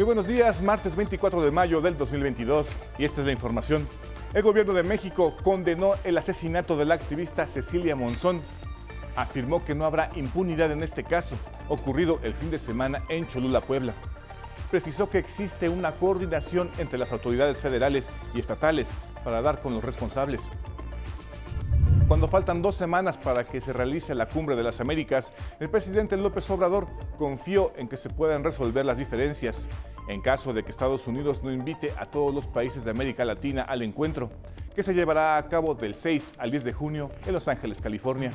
Muy buenos días, martes 24 de mayo del 2022 y esta es la información. El gobierno de México condenó el asesinato de la activista Cecilia Monzón. Afirmó que no habrá impunidad en este caso, ocurrido el fin de semana en Cholula, Puebla. Precisó que existe una coordinación entre las autoridades federales y estatales para dar con los responsables. Cuando faltan dos semanas para que se realice la cumbre de las Américas, el presidente López Obrador confió en que se puedan resolver las diferencias en caso de que Estados Unidos no invite a todos los países de América Latina al encuentro, que se llevará a cabo del 6 al 10 de junio en Los Ángeles, California.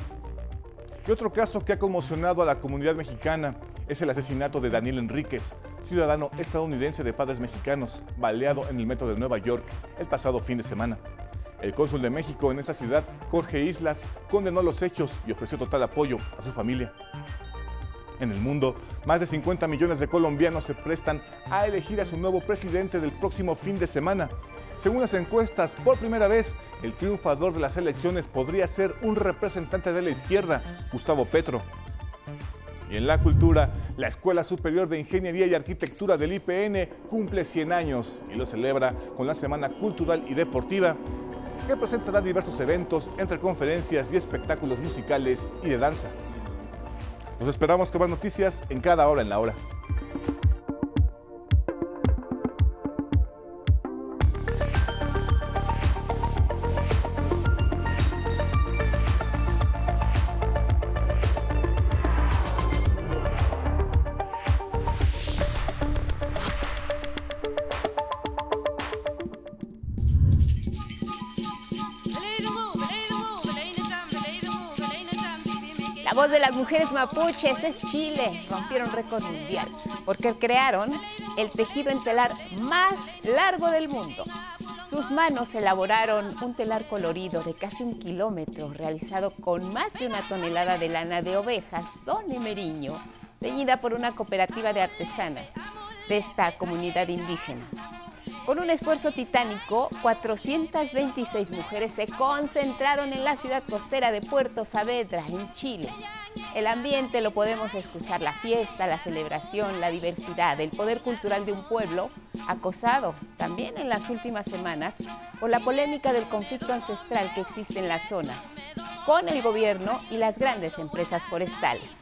Y otro caso que ha conmocionado a la comunidad mexicana es el asesinato de Daniel Enríquez, ciudadano estadounidense de padres mexicanos, baleado en el metro de Nueva York el pasado fin de semana. El cónsul de México en esa ciudad, Jorge Islas, condenó los hechos y ofreció total apoyo a su familia. En el mundo, más de 50 millones de colombianos se prestan a elegir a su nuevo presidente del próximo fin de semana. Según las encuestas, por primera vez, el triunfador de las elecciones podría ser un representante de la izquierda, Gustavo Petro. Y en la cultura, la Escuela Superior de Ingeniería y Arquitectura del IPN cumple 100 años y lo celebra con la Semana Cultural y Deportiva que presentará diversos eventos entre conferencias y espectáculos musicales y de danza. Nos esperamos con más noticias en cada hora en la hora. Voz de las mujeres mapuches es Chile. Rompieron récord mundial porque crearon el tejido en telar más largo del mundo. Sus manos elaboraron un telar colorido de casi un kilómetro, realizado con más de una tonelada de lana de ovejas, Don Emeriño, teñida por una cooperativa de artesanas de esta comunidad indígena. Con un esfuerzo titánico, 426 mujeres se concentraron en la ciudad costera de Puerto Saavedra, en Chile. El ambiente lo podemos escuchar, la fiesta, la celebración, la diversidad, el poder cultural de un pueblo acosado también en las últimas semanas por la polémica del conflicto ancestral que existe en la zona con el gobierno y las grandes empresas forestales.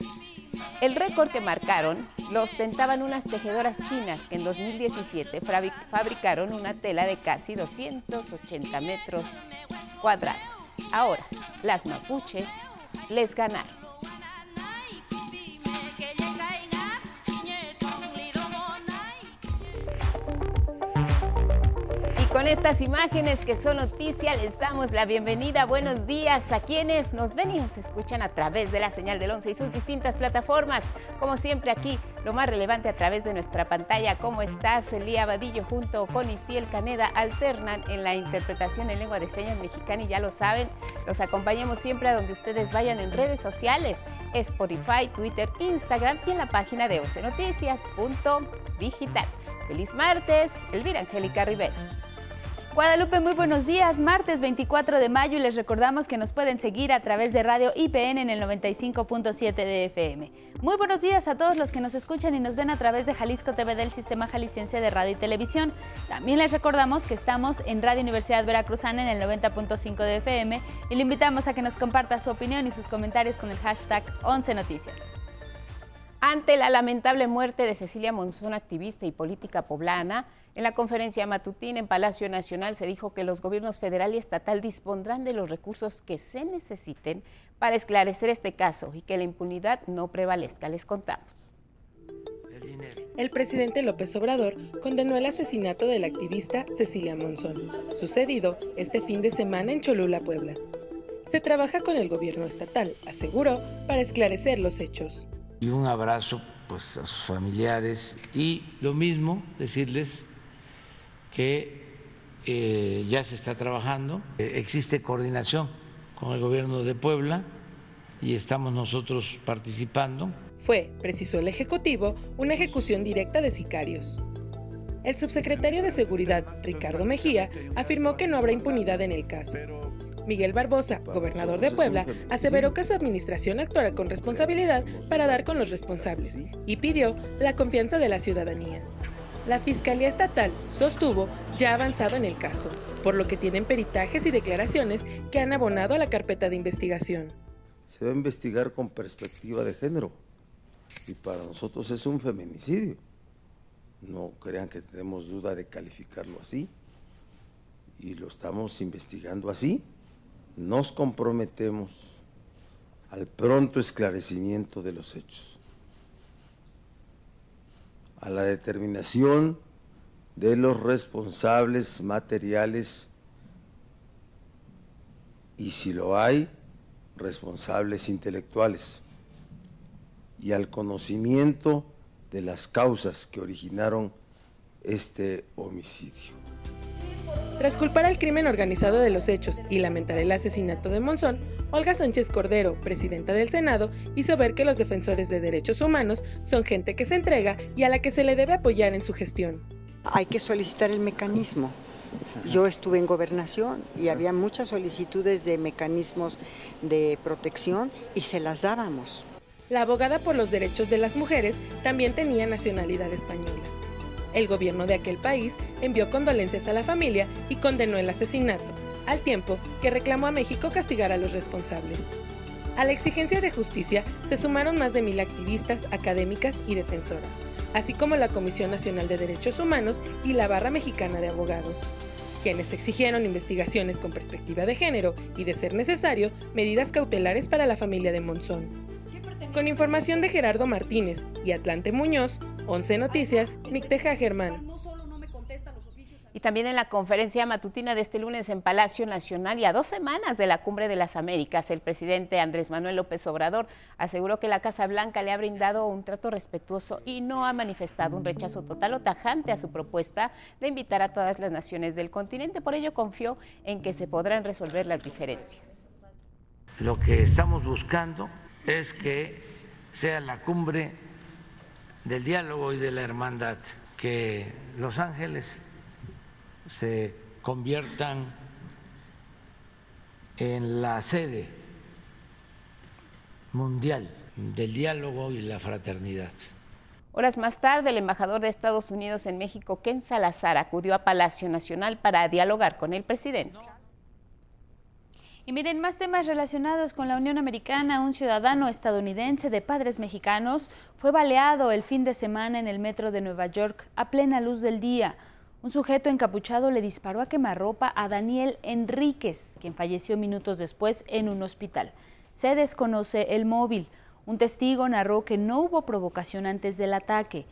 El récord que marcaron lo ostentaban unas tejedoras chinas que en 2017 fabricaron una tela de casi 280 metros cuadrados. Ahora, las mapuche les ganaron. Con estas imágenes que son noticia, les damos la bienvenida. Buenos días a quienes nos ven y nos escuchan a través de la señal del 11 y sus distintas plataformas. Como siempre aquí, lo más relevante a través de nuestra pantalla. ¿Cómo estás? Elía Vadillo junto con Istiel Caneda alternan en la interpretación en lengua de señas mexicana y ya lo saben, los acompañamos siempre a donde ustedes vayan en redes sociales, Spotify, Twitter, Instagram y en la página de 11 noticias.digital. Feliz martes, Elvira Angélica Rivera. Guadalupe, muy buenos días. Martes 24 de mayo y les recordamos que nos pueden seguir a través de Radio IPN en el 95.7 de FM. Muy buenos días a todos los que nos escuchan y nos ven a través de Jalisco TV del Sistema Jalisciense de Radio y Televisión. También les recordamos que estamos en Radio Universidad Veracruzana en el 90.5 de FM y le invitamos a que nos comparta su opinión y sus comentarios con el hashtag 11 Noticias. Ante la lamentable muerte de Cecilia Monzón, activista y política poblana, en la conferencia matutina en Palacio Nacional se dijo que los gobiernos federal y estatal dispondrán de los recursos que se necesiten para esclarecer este caso y que la impunidad no prevalezca. Les contamos. El presidente López Obrador condenó el asesinato de la activista Cecilia Monzón, sucedido este fin de semana en Cholula, Puebla. Se trabaja con el gobierno estatal, aseguró, para esclarecer los hechos y un abrazo pues a sus familiares y lo mismo decirles que eh, ya se está trabajando, eh, existe coordinación con el gobierno de Puebla y estamos nosotros participando. Fue, precisó el Ejecutivo, una ejecución directa de sicarios. El subsecretario de Seguridad, Ricardo Mejía, afirmó que no habrá impunidad en el caso. Miguel Barbosa, gobernador de Puebla, aseveró que su administración actuará con responsabilidad para dar con los responsables y pidió la confianza de la ciudadanía. La Fiscalía Estatal sostuvo ya avanzado en el caso, por lo que tienen peritajes y declaraciones que han abonado a la carpeta de investigación. Se va a investigar con perspectiva de género y para nosotros es un feminicidio. No crean que tenemos duda de calificarlo así y lo estamos investigando así. Nos comprometemos al pronto esclarecimiento de los hechos, a la determinación de los responsables materiales y si lo hay, responsables intelectuales, y al conocimiento de las causas que originaron este homicidio. Tras culpar al crimen organizado de los hechos y lamentar el asesinato de Monzón, Olga Sánchez Cordero, presidenta del Senado, hizo ver que los defensores de derechos humanos son gente que se entrega y a la que se le debe apoyar en su gestión. Hay que solicitar el mecanismo. Yo estuve en gobernación y había muchas solicitudes de mecanismos de protección y se las dábamos. La abogada por los derechos de las mujeres también tenía nacionalidad española. El gobierno de aquel país envió condolencias a la familia y condenó el asesinato, al tiempo que reclamó a México castigar a los responsables. A la exigencia de justicia se sumaron más de mil activistas, académicas y defensoras, así como la Comisión Nacional de Derechos Humanos y la Barra Mexicana de Abogados, quienes exigieron investigaciones con perspectiva de género y, de ser necesario, medidas cautelares para la familia de Monzón. Con información de Gerardo Martínez y Atlante Muñoz, 11 Noticias, Nicteja Germán. Y también en la conferencia matutina de este lunes en Palacio Nacional y a dos semanas de la Cumbre de las Américas, el presidente Andrés Manuel López Obrador aseguró que la Casa Blanca le ha brindado un trato respetuoso y no ha manifestado un rechazo total o tajante a su propuesta de invitar a todas las naciones del continente. Por ello confió en que se podrán resolver las diferencias. Lo que estamos buscando es que sea la cumbre del diálogo y de la hermandad, que Los Ángeles se conviertan en la sede mundial del diálogo y la fraternidad. Horas más tarde, el embajador de Estados Unidos en México, Ken Salazar, acudió a Palacio Nacional para dialogar con el presidente. Y miren, más temas relacionados con la Unión Americana. Un ciudadano estadounidense de padres mexicanos fue baleado el fin de semana en el metro de Nueva York a plena luz del día. Un sujeto encapuchado le disparó a quemarropa a Daniel Enríquez, quien falleció minutos después en un hospital. Se desconoce el móvil. Un testigo narró que no hubo provocación antes del ataque.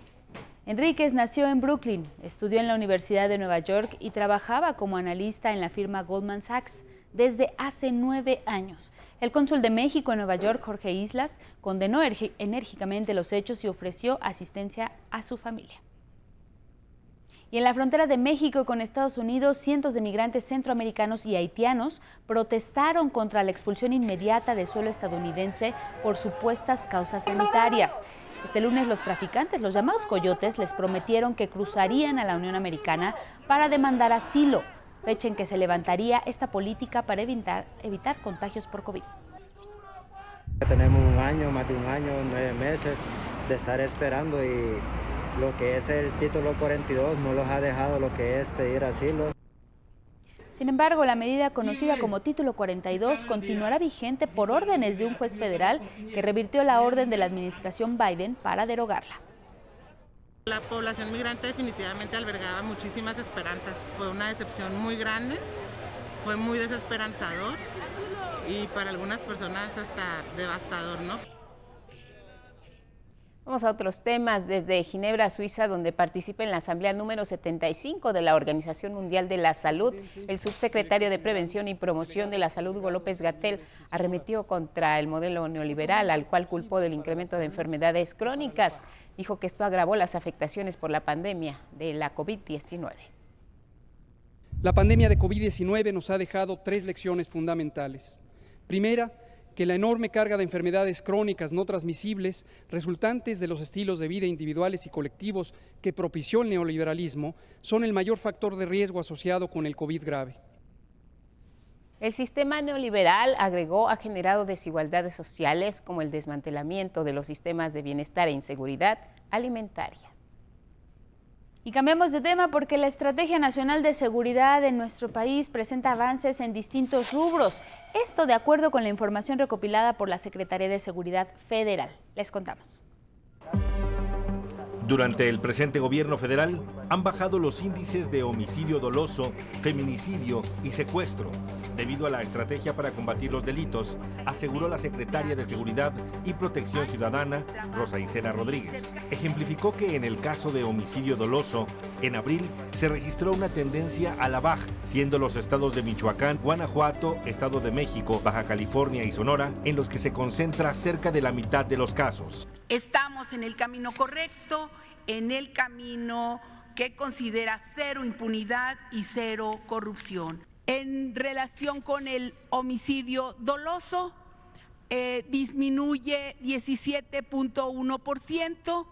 Enríquez nació en Brooklyn, estudió en la Universidad de Nueva York y trabajaba como analista en la firma Goldman Sachs desde hace nueve años. El cónsul de México en Nueva York, Jorge Islas, condenó enérgicamente los hechos y ofreció asistencia a su familia. Y en la frontera de México con Estados Unidos, cientos de migrantes centroamericanos y haitianos protestaron contra la expulsión inmediata de suelo estadounidense por supuestas causas sanitarias. Este lunes los traficantes, los llamados coyotes, les prometieron que cruzarían a la Unión Americana para demandar asilo fecha en que se levantaría esta política para evitar, evitar contagios por COVID. Tenemos un año, más de un año, nueve meses de estar esperando y lo que es el título 42 no los ha dejado lo que es pedir asilo. Sin embargo, la medida conocida como Título 42 continuará vigente por órdenes de un juez federal que revirtió la orden de la administración Biden para derogarla. La población migrante definitivamente albergaba muchísimas esperanzas. Fue una decepción muy grande, fue muy desesperanzador y para algunas personas hasta devastador, ¿no? Vamos a otros temas. Desde Ginebra, Suiza, donde participa en la Asamblea número 75 de la Organización Mundial de la Salud, el subsecretario de Prevención y Promoción de la Salud, Hugo López Gatel, arremetió contra el modelo neoliberal, al cual culpó del incremento de enfermedades crónicas. Dijo que esto agravó las afectaciones por la pandemia de la COVID-19. La pandemia de COVID-19 nos ha dejado tres lecciones fundamentales. Primera, que la enorme carga de enfermedades crónicas no transmisibles resultantes de los estilos de vida individuales y colectivos que propició el neoliberalismo son el mayor factor de riesgo asociado con el COVID grave. El sistema neoliberal, agregó, ha generado desigualdades sociales como el desmantelamiento de los sistemas de bienestar e inseguridad alimentaria. Y cambiamos de tema porque la Estrategia Nacional de Seguridad en nuestro país presenta avances en distintos rubros. Esto de acuerdo con la información recopilada por la Secretaría de Seguridad Federal. Les contamos. Durante el presente gobierno federal han bajado los índices de homicidio doloso, feminicidio y secuestro, debido a la estrategia para combatir los delitos, aseguró la secretaria de Seguridad y Protección Ciudadana, Rosa Isela Rodríguez. Ejemplificó que en el caso de homicidio doloso, en abril se registró una tendencia a la baja, siendo los estados de Michoacán, Guanajuato, Estado de México, Baja California y Sonora en los que se concentra cerca de la mitad de los casos. Estamos en el camino correcto, en el camino que considera cero impunidad y cero corrupción. En relación con el homicidio doloso, eh, disminuye 17.1%.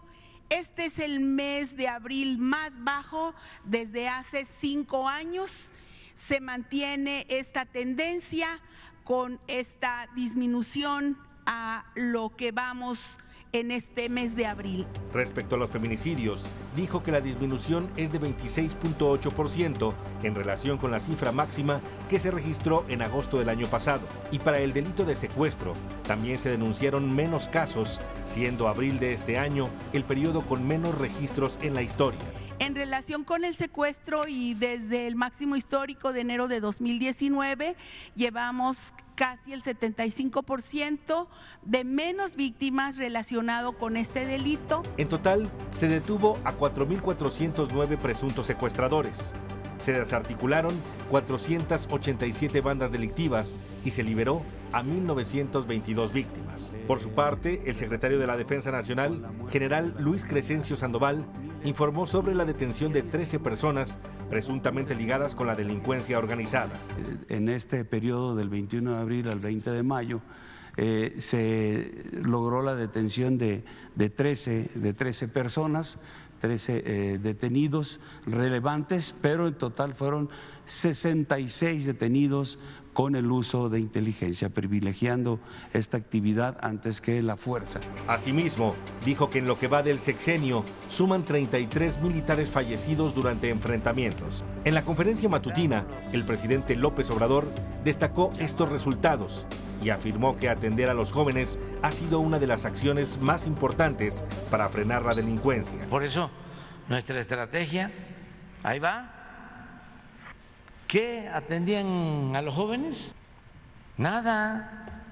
Este es el mes de abril más bajo desde hace cinco años. Se mantiene esta tendencia con esta disminución a lo que vamos en este mes de abril. Respecto a los feminicidios, dijo que la disminución es de 26.8% en relación con la cifra máxima que se registró en agosto del año pasado. Y para el delito de secuestro, también se denunciaron menos casos, siendo abril de este año el periodo con menos registros en la historia. En relación con el secuestro y desde el máximo histórico de enero de 2019, llevamos casi el 75% de menos víctimas relacionado con este delito. En total, se detuvo a 4.409 presuntos secuestradores. Se desarticularon 487 bandas delictivas y se liberó a 1.922 víctimas. Por su parte, el secretario de la Defensa Nacional, general Luis Crescencio Sandoval, informó sobre la detención de 13 personas presuntamente ligadas con la delincuencia organizada. En este periodo del 21 de abril al 20 de mayo, eh, se logró la detención de, de, 13, de 13 personas, 13 eh, detenidos relevantes, pero en total fueron 66 detenidos con el uso de inteligencia, privilegiando esta actividad antes que la fuerza. Asimismo, dijo que en lo que va del sexenio suman 33 militares fallecidos durante enfrentamientos. En la conferencia matutina, el presidente López Obrador destacó estos resultados y afirmó que atender a los jóvenes ha sido una de las acciones más importantes para frenar la delincuencia. Por eso, nuestra estrategia, ahí va, ¿Qué atendían a los jóvenes? Nada,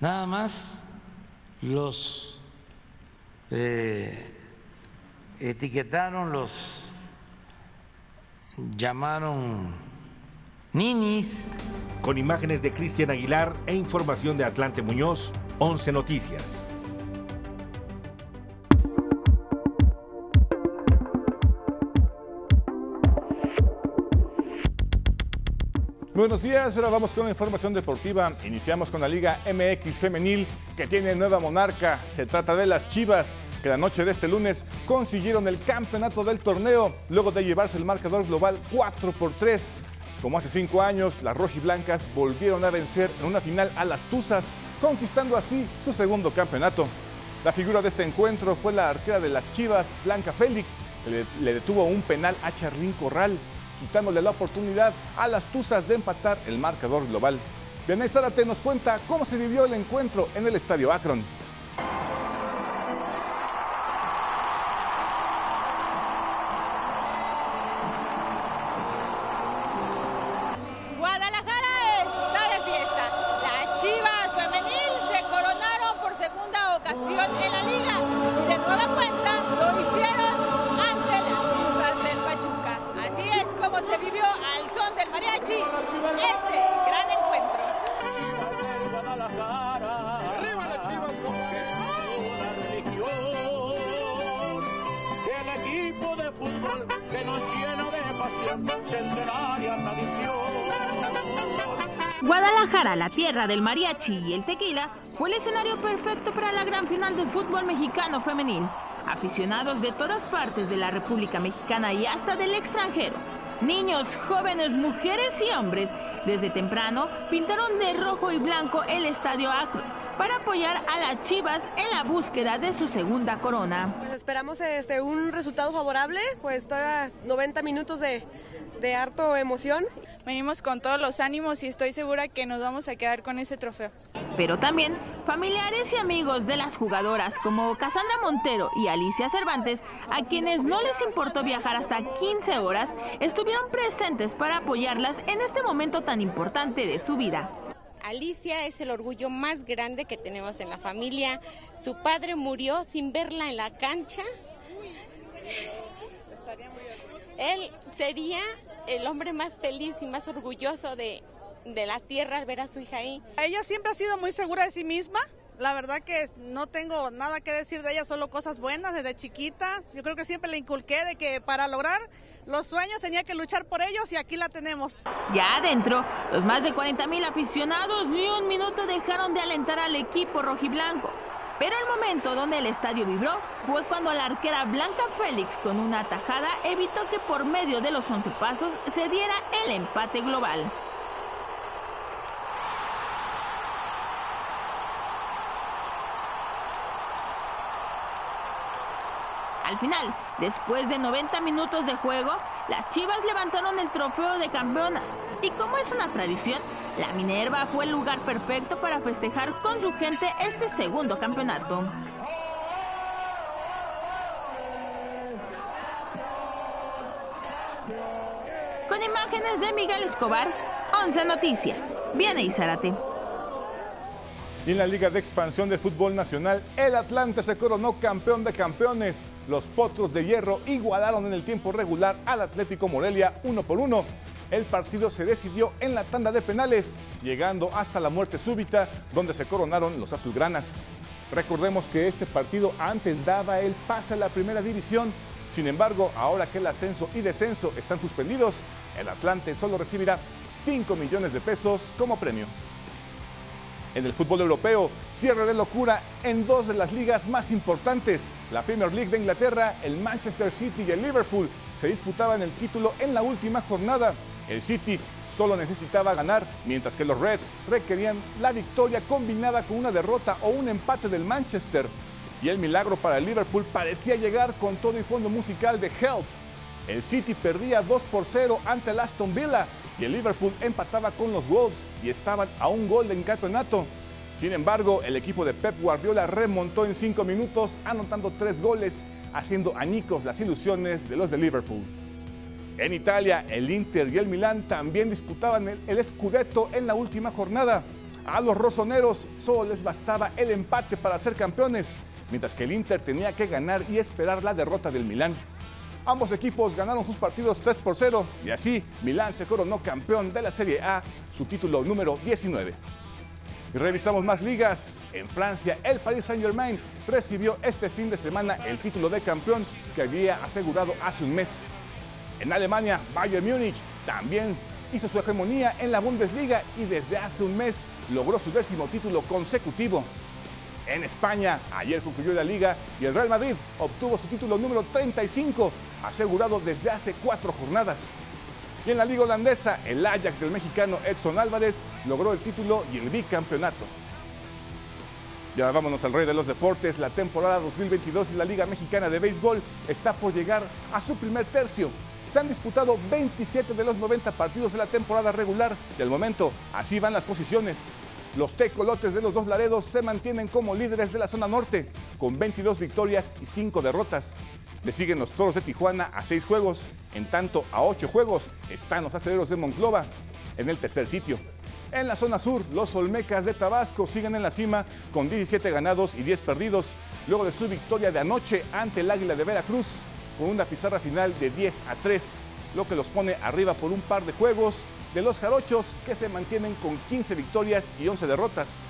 nada más los eh, etiquetaron, los llamaron ninis. Con imágenes de Cristian Aguilar e información de Atlante Muñoz, 11 Noticias. Buenos días, ahora vamos con la información deportiva. Iniciamos con la Liga MX Femenil que tiene nueva monarca. Se trata de las Chivas que la noche de este lunes consiguieron el campeonato del torneo luego de llevarse el marcador global 4 por 3. Como hace cinco años, las rojiblancas volvieron a vencer en una final a las Tuzas, conquistando así su segundo campeonato. La figura de este encuentro fue la arquera de las Chivas, Blanca Félix, que le, detuvo un penal a Charlín Corral quitándole la oportunidad a las Tuzas de empatar el marcador global. Vianey Zárate nos cuenta cómo se vivió el encuentro en el Estadio Akron. Guadalajara, la tierra del mariachi y el tequila, fue el escenario perfecto para la gran final del fútbol mexicano femenil. Aficionados de todas partes de la República Mexicana y hasta del extranjero, niños, jóvenes, mujeres y hombres, desde temprano pintaron de rojo y blanco el estadio Akron, para apoyar a las Chivas en la búsqueda de su segunda corona. Pues esperamos este, un resultado favorable, pues todavía 90 minutos de, de harto emoción. Venimos con todos los ánimos y estoy segura que nos vamos a quedar con ese trofeo. Pero también familiares y amigos de las jugadoras como Cassandra Montero y Alicia Cervantes, a quienes no les importó viajar hasta 15 horas, estuvieron presentes para apoyarlas en este momento tan importante de su vida. Alicia es el orgullo más grande que tenemos en la familia. Su padre murió sin verla en la cancha. Él sería el hombre más feliz y más orgulloso de, de la tierra al ver a su hija ahí. Ella siempre ha sido muy segura de sí misma. La verdad que no tengo nada que decir de ella, solo cosas buenas desde chiquita. Yo creo que siempre le inculqué de que para lograr los sueños tenía que luchar por ellos y aquí la tenemos. Ya adentro, los más de 40 mil aficionados ni un minuto dejaron de alentar al equipo rojiblanco. Pero el momento donde el estadio vibró fue cuando la arquera Blanca Félix con una tajada evitó que por medio de los 11 pasos se diera el empate global. Al final, después de 90 minutos de juego, las Chivas levantaron el trofeo de campeonas y como es una tradición, la Minerva fue el lugar perfecto para festejar con su gente este segundo campeonato. Con imágenes de Miguel Escobar, 11 Noticias. Viene y Zárate. Y en la Liga de Expansión de Fútbol Nacional, el Atlante se coronó campeón de campeones. Los Potros de Hierro igualaron en el tiempo regular al Atlético Morelia uno por uno. El partido se decidió en la tanda de penales, llegando hasta la muerte súbita, donde se coronaron los azulgranas. Recordemos que este partido antes daba el pase a la primera división. Sin embargo, ahora que el ascenso y descenso están suspendidos, el Atlante solo recibirá 5 millones de pesos como premio. En el fútbol europeo, cierre de locura en dos de las ligas más importantes. La Premier League de Inglaterra, el Manchester City y el Liverpool se disputaban el título en la última jornada. El City solo necesitaba ganar, mientras que los Reds requerían la victoria combinada con una derrota o un empate del Manchester. Y el milagro para el Liverpool parecía llegar con todo y fondo musical de Help. El City perdía 2 por 0 ante el Aston Villa y el Liverpool empataba con los Wolves y estaban a un gol del campeonato. Sin embargo, el equipo de Pep Guardiola remontó en 5 minutos, anotando 3 goles, haciendo añicos las ilusiones de los de Liverpool. En Italia, el Inter y el Milán también disputaban el, el Scudetto en la última jornada. A los rosoneros solo les bastaba el empate para ser campeones, mientras que el Inter tenía que ganar y esperar la derrota del Milán. Ambos equipos ganaron sus partidos 3 por 0 y así Milán se coronó campeón de la Serie A, su título número 19. Y revisamos más ligas. En Francia, el Paris Saint-Germain recibió este fin de semana el título de campeón que había asegurado hace un mes. En Alemania, Bayern Múnich también hizo su hegemonía en la Bundesliga y desde hace un mes logró su décimo título consecutivo. En España, ayer concluyó la liga y el Real Madrid obtuvo su título número 35, asegurado desde hace cuatro jornadas. Y en la liga holandesa, el Ajax del mexicano Edson Álvarez logró el título y el bicampeonato. Y ahora vámonos al rey de los deportes. La temporada 2022 de la Liga Mexicana de Béisbol está por llegar a su primer tercio. Se han disputado 27 de los 90 partidos de la temporada regular. Del momento, así van las posiciones. Los tecolotes de los dos Laredos se mantienen como líderes de la zona norte, con 22 victorias y 5 derrotas. Le siguen los toros de Tijuana a 6 juegos, en tanto a 8 juegos están los aceleros de Monclova en el tercer sitio. En la zona sur, los Olmecas de Tabasco siguen en la cima con 17 ganados y 10 perdidos, luego de su victoria de anoche ante el Águila de Veracruz, con una pizarra final de 10 a 3, lo que los pone arriba por un par de juegos de los jarochos que se mantienen con 15 victorias y 11 derrotas.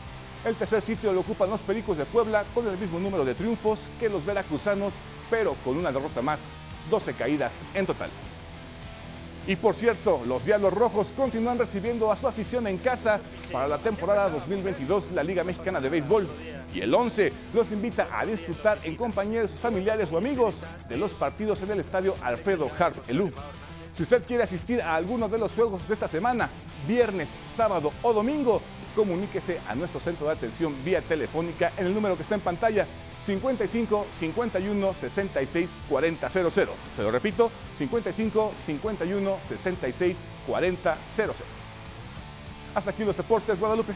El tercer sitio lo ocupan los Pericos de Puebla con el mismo número de triunfos que los veracruzanos, pero con una derrota más, 12 caídas en total. Y por cierto, los Diablos Rojos continúan recibiendo a su afición en casa para la temporada 2022 de la Liga Mexicana de Béisbol. Y el 11 los invita a disfrutar en compañía de sus familiares o amigos de los partidos en el estadio Alfredo Harp Elú. Si usted quiere asistir a alguno de los juegos de esta semana, viernes, sábado o domingo, comuníquese a nuestro centro de atención vía telefónica en el número que está en pantalla 55 51 66 40 00. Se lo repito, 55 51 66 40 00. Hasta aquí los deportes, Guadalupe.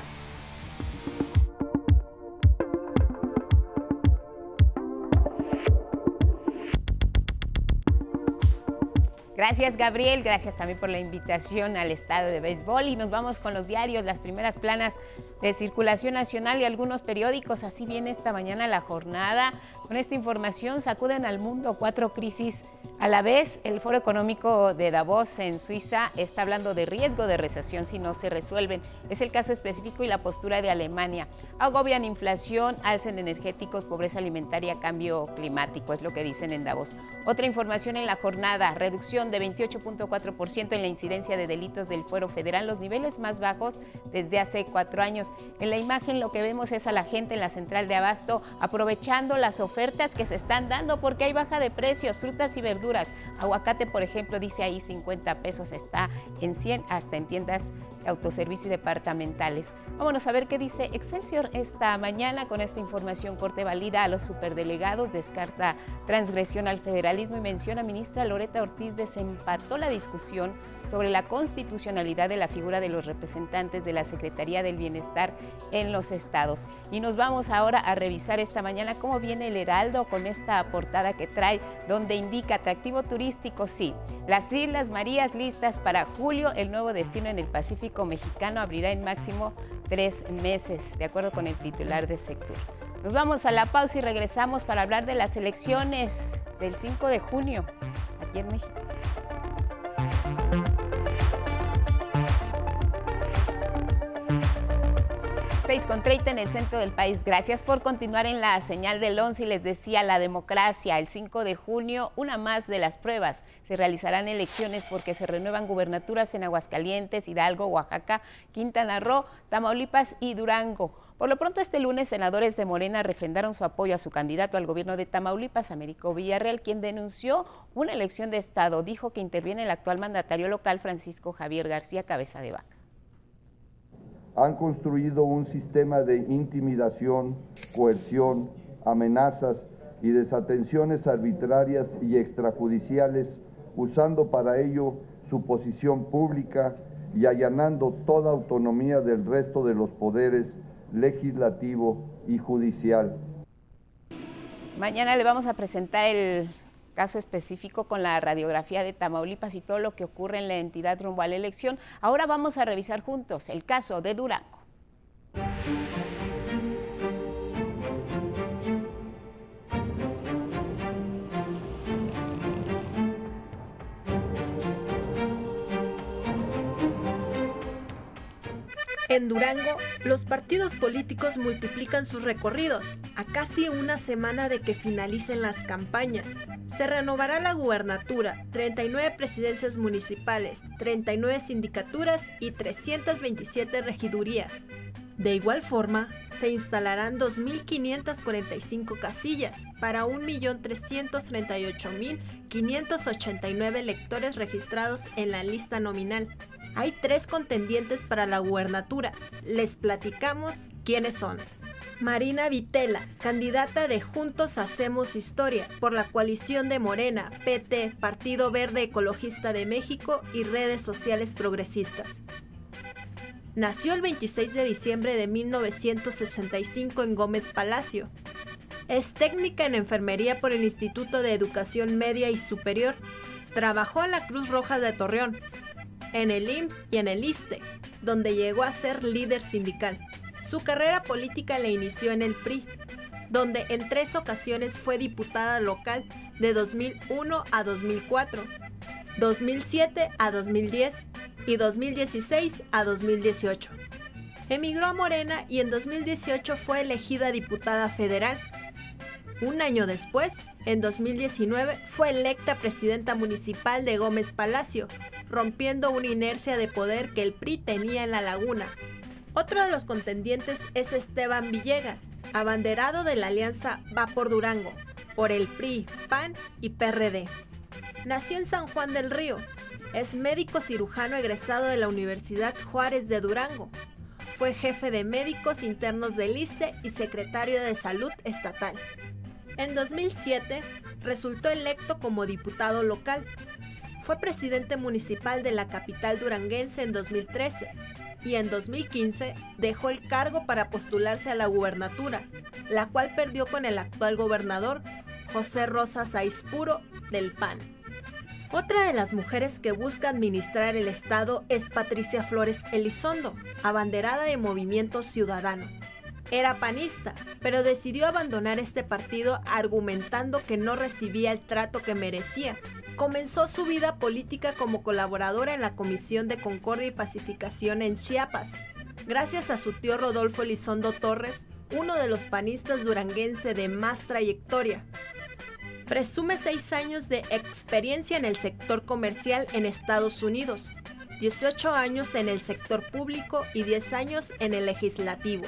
Gracias Gabriel, gracias también por la invitación al estado de béisbol y nos vamos con los diarios, las primeras planas de circulación nacional y algunos periódicos. Así viene esta mañana la jornada. Con esta información sacuden al mundo cuatro crisis a la vez. El Foro Económico de Davos en Suiza está hablando de riesgo de recesión si no se resuelven. Es el caso específico y la postura de Alemania. Agobian inflación, alcen energéticos, pobreza alimentaria, cambio climático, es lo que dicen en Davos. Otra información en la jornada, reducción de 28.4% en la incidencia de delitos del Fuero Federal, los niveles más bajos desde hace cuatro años. En la imagen lo que vemos es a la gente en la central de abasto aprovechando las ofertas que se están dando porque hay baja de precios, frutas y verduras. Aguacate, por ejemplo, dice ahí 50 pesos, está en 100 hasta en tiendas autoservicio y departamentales. Vámonos a ver qué dice Excelsior esta mañana con esta información corte valida a los superdelegados, descarta transgresión al federalismo y menciona ministra Loreta Ortiz desempató la discusión sobre la constitucionalidad de la figura de los representantes de la Secretaría del Bienestar en los estados. Y nos vamos ahora a revisar esta mañana cómo viene el Heraldo con esta portada que trae donde indica atractivo turístico, sí, las Islas Marías listas para julio, el nuevo destino en el Pacífico mexicano abrirá en máximo tres meses, de acuerdo con el titular de sector. Nos vamos a la pausa y regresamos para hablar de las elecciones del 5 de junio aquí en México. 6 con 30 en el centro del país. Gracias por continuar en la señal del 11 y les decía la democracia. El 5 de junio, una más de las pruebas. Se realizarán elecciones porque se renuevan gubernaturas en Aguascalientes, Hidalgo, Oaxaca, Quintana Roo, Tamaulipas y Durango. Por lo pronto, este lunes, senadores de Morena refrendaron su apoyo a su candidato al gobierno de Tamaulipas, Américo Villarreal, quien denunció una elección de Estado. Dijo que interviene el actual mandatario local, Francisco Javier García Cabeza de Vaca han construido un sistema de intimidación, coerción, amenazas y desatenciones arbitrarias y extrajudiciales, usando para ello su posición pública y allanando toda autonomía del resto de los poderes legislativo y judicial. Mañana le vamos a presentar el caso específico con la radiografía de Tamaulipas y todo lo que ocurre en la entidad rumbo a la elección. Ahora vamos a revisar juntos el caso de Durango. En Durango, los partidos políticos multiplican sus recorridos a casi una semana de que finalicen las campañas. Se renovará la gubernatura, 39 presidencias municipales, 39 sindicaturas y 327 regidurías. De igual forma, se instalarán 2.545 casillas para 1.338.589 electores registrados en la lista nominal. Hay tres contendientes para la gubernatura. Les platicamos quiénes son. Marina Vitela, candidata de Juntos Hacemos Historia por la coalición de Morena, PT, Partido Verde Ecologista de México y redes sociales progresistas. Nació el 26 de diciembre de 1965 en Gómez Palacio. Es técnica en enfermería por el Instituto de Educación Media y Superior. Trabajó en la Cruz Roja de Torreón, en el IMSS y en el ISTE, donde llegó a ser líder sindical. Su carrera política la inició en el PRI, donde en tres ocasiones fue diputada local de 2001 a 2004, 2007 a 2010 y 2016 a 2018. Emigró a Morena y en 2018 fue elegida diputada federal. Un año después, en 2019, fue electa presidenta municipal de Gómez Palacio, rompiendo una inercia de poder que el PRI tenía en la laguna. Otro de los contendientes es Esteban Villegas, abanderado de la alianza Va por Durango, por el PRI, PAN y PRD. Nació en San Juan del Río. Es médico cirujano egresado de la Universidad Juárez de Durango. Fue jefe de médicos internos del ISTE y secretario de Salud Estatal. En 2007 resultó electo como diputado local. Fue presidente municipal de la capital duranguense en 2013 y en 2015 dejó el cargo para postularse a la gubernatura, la cual perdió con el actual gobernador José Rosa Saispuro del PAN. Otra de las mujeres que busca administrar el Estado es Patricia Flores Elizondo, abanderada de Movimiento Ciudadano. Era panista, pero decidió abandonar este partido argumentando que no recibía el trato que merecía. Comenzó su vida política como colaboradora en la Comisión de Concordia y Pacificación en Chiapas. Gracias a su tío Rodolfo Elizondo Torres, uno de los panistas duranguense de más trayectoria, Presume seis años de experiencia en el sector comercial en Estados Unidos, 18 años en el sector público y 10 años en el legislativo.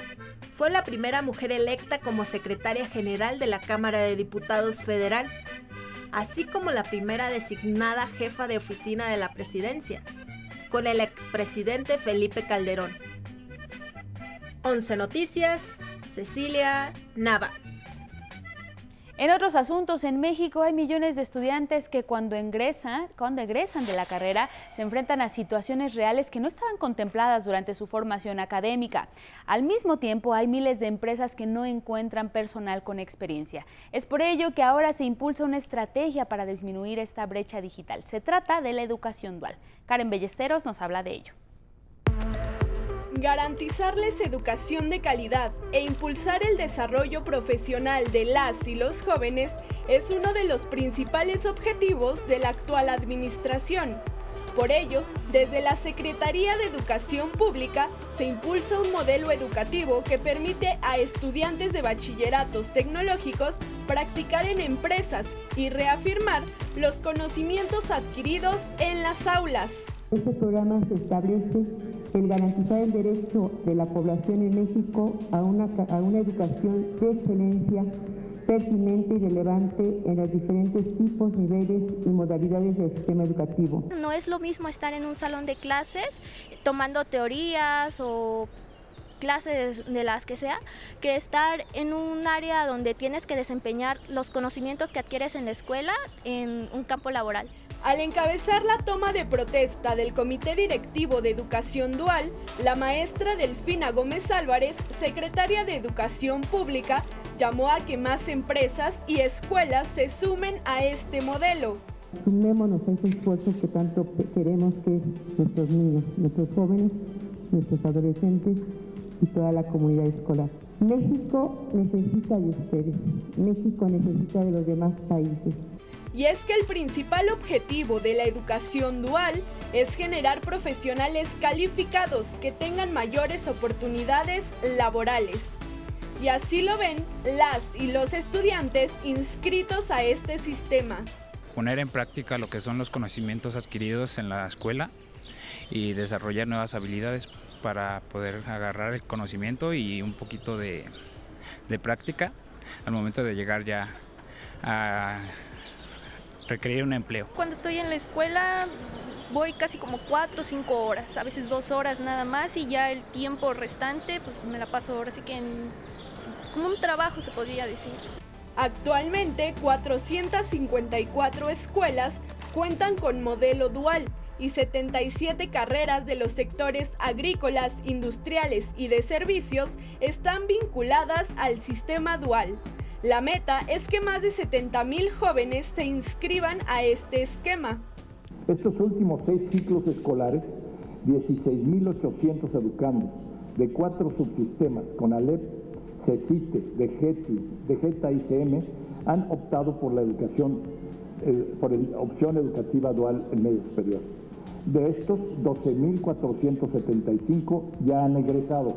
Fue la primera mujer electa como secretaria general de la Cámara de Diputados Federal, así como la primera designada jefa de oficina de la presidencia, con el expresidente Felipe Calderón. 11 Noticias, Cecilia Nava. En otros asuntos, en México hay millones de estudiantes que cuando ingresan, cuando egresan de la carrera se enfrentan a situaciones reales que no estaban contempladas durante su formación académica. Al mismo tiempo, hay miles de empresas que no encuentran personal con experiencia. Es por ello que ahora se impulsa una estrategia para disminuir esta brecha digital. Se trata de la educación dual. Karen Bellesteros nos habla de ello. Garantizarles educación de calidad e impulsar el desarrollo profesional de las y los jóvenes es uno de los principales objetivos de la actual administración. Por ello, desde la Secretaría de Educación Pública se impulsa un modelo educativo que permite a estudiantes de bachilleratos tecnológicos practicar en empresas y reafirmar los conocimientos adquiridos en las aulas. Este programa se establece el garantizar el derecho de la población en México a una, a una educación de excelencia pertinente y relevante en los diferentes tipos, niveles y modalidades del sistema educativo. No es lo mismo estar en un salón de clases tomando teorías o clases de las que sea, que estar en un área donde tienes que desempeñar los conocimientos que adquieres en la escuela en un campo laboral. Al encabezar la toma de protesta del Comité Directivo de Educación Dual, la maestra Delfina Gómez Álvarez, secretaria de Educación Pública, llamó a que más empresas y escuelas se sumen a este modelo. Sumémonos a ese esfuerzo que tanto queremos que nuestros niños, nuestros jóvenes, nuestros adolescentes y toda la comunidad escolar. México necesita de ustedes, México necesita de los demás países. Y es que el principal objetivo de la educación dual es generar profesionales calificados que tengan mayores oportunidades laborales. Y así lo ven las y los estudiantes inscritos a este sistema. Poner en práctica lo que son los conocimientos adquiridos en la escuela y desarrollar nuevas habilidades para poder agarrar el conocimiento y un poquito de, práctica al momento de llegar ya a requerir un empleo. Cuando estoy en la escuela voy casi como cuatro o cinco horas, a veces dos horas nada más y ya el tiempo restante pues me la paso ahora sí que en como un trabajo se podría decir. Actualmente 454 escuelas cuentan con modelo dual y 77 carreras de los sectores agrícolas, industriales y de servicios están vinculadas al sistema dual. La meta es que más de 70.000 jóvenes se inscriban a este esquema. Estos últimos seis ciclos escolares, 16.800 educandos de cuatro subsistemas, con ALEP, CECITE, DEGETA y CM, han optado por la educación, eh, por la opción educativa dual en medio superior. De estos, 12.475 ya han egresado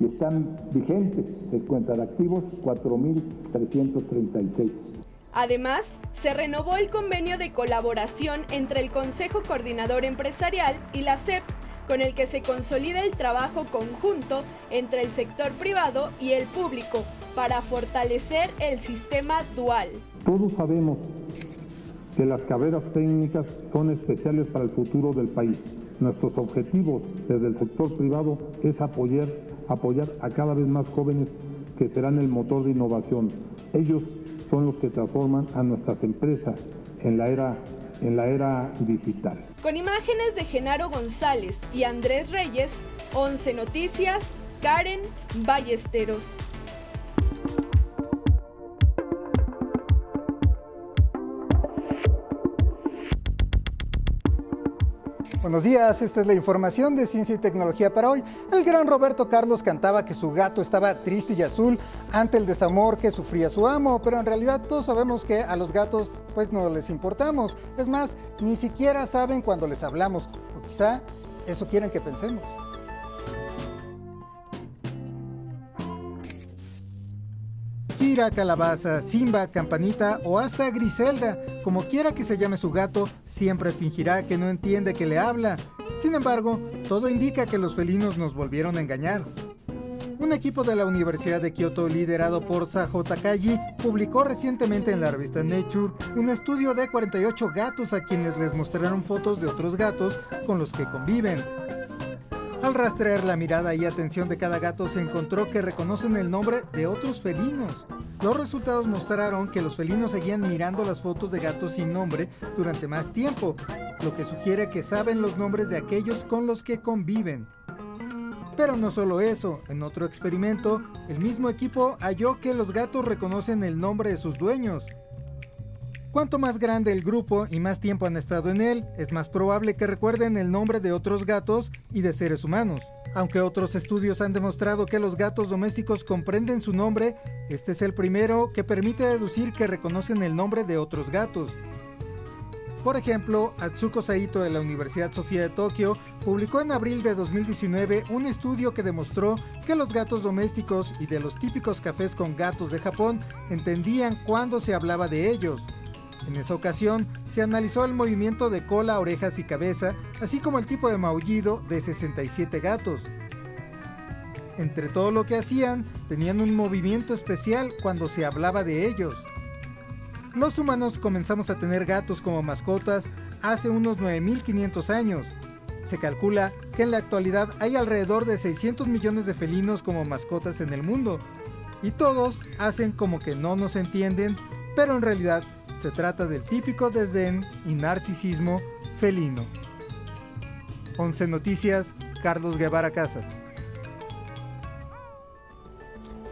y están vigentes, se encuentran activos 4.336. Además, se renovó el convenio de colaboración entre el Consejo Coordinador Empresarial y la CEP, con el que se consolida el trabajo conjunto entre el sector privado y el público para fortalecer el sistema dual. Todos sabemos que las carreras técnicas son especiales para el futuro del país. Nuestros objetivos desde el sector privado es apoyar, apoyar a cada vez más jóvenes que serán el motor de innovación. Ellos son los que transforman a nuestras empresas en la era, en la era digital. Con imágenes de Genaro González y Andrés Reyes, 11 Noticias, Karen Ballesteros. Buenos días, esta es la información de Ciencia y Tecnología para hoy. El gran Roberto Carlos cantaba que su gato estaba triste y azul ante el desamor que sufría su amo, pero en realidad todos sabemos que a los gatos pues no les importamos. Es más, ni siquiera saben cuando les hablamos, o quizá eso quieren que pensemos. Kira, Calabaza, Simba, Campanita o hasta Griselda, como quiera que se llame su gato, siempre fingirá que no entiende que le habla. Sin embargo, todo indica que los felinos nos volvieron a engañar. Un equipo de la Universidad de Kioto liderado por Sajo Takagi publicó recientemente en la revista Nature un estudio de 48 gatos a quienes les mostraron fotos de otros gatos con los que conviven. Al rastrear la mirada y atención de cada gato se encontró que reconocen el nombre de otros felinos. Los resultados mostraron que los felinos seguían mirando las fotos de gatos sin nombre durante más tiempo, lo que sugiere que saben los nombres de aquellos con los que conviven. Pero no solo eso, en otro experimento, el mismo equipo halló que los gatos reconocen el nombre de sus dueños. Cuanto más grande el grupo y más tiempo han estado en él, es más probable que recuerden el nombre de otros gatos y de seres humanos. Aunque otros estudios han demostrado que los gatos domésticos comprenden su nombre, este es el primero que permite deducir que reconocen el nombre de otros gatos. Por ejemplo, Atsuko Saito de la Universidad Sofía de Tokio publicó en abril de 2019 un estudio que demostró que los gatos domésticos y de los típicos cafés con gatos de Japón entendían cuando se hablaba de ellos. En esa ocasión se analizó el movimiento de cola, orejas y cabeza, así como el tipo de maullido de 67 gatos. Entre todo lo que hacían, tenían un movimiento especial cuando se hablaba de ellos. Los humanos comenzamos a tener gatos como mascotas hace unos 9.500 años. Se calcula que en la actualidad hay alrededor de 600 millones de felinos como mascotas en el mundo. Y todos hacen como que no nos entienden, pero en realidad se trata del típico desdén y narcisismo felino. 11 Noticias, Carlos Guevara Casas.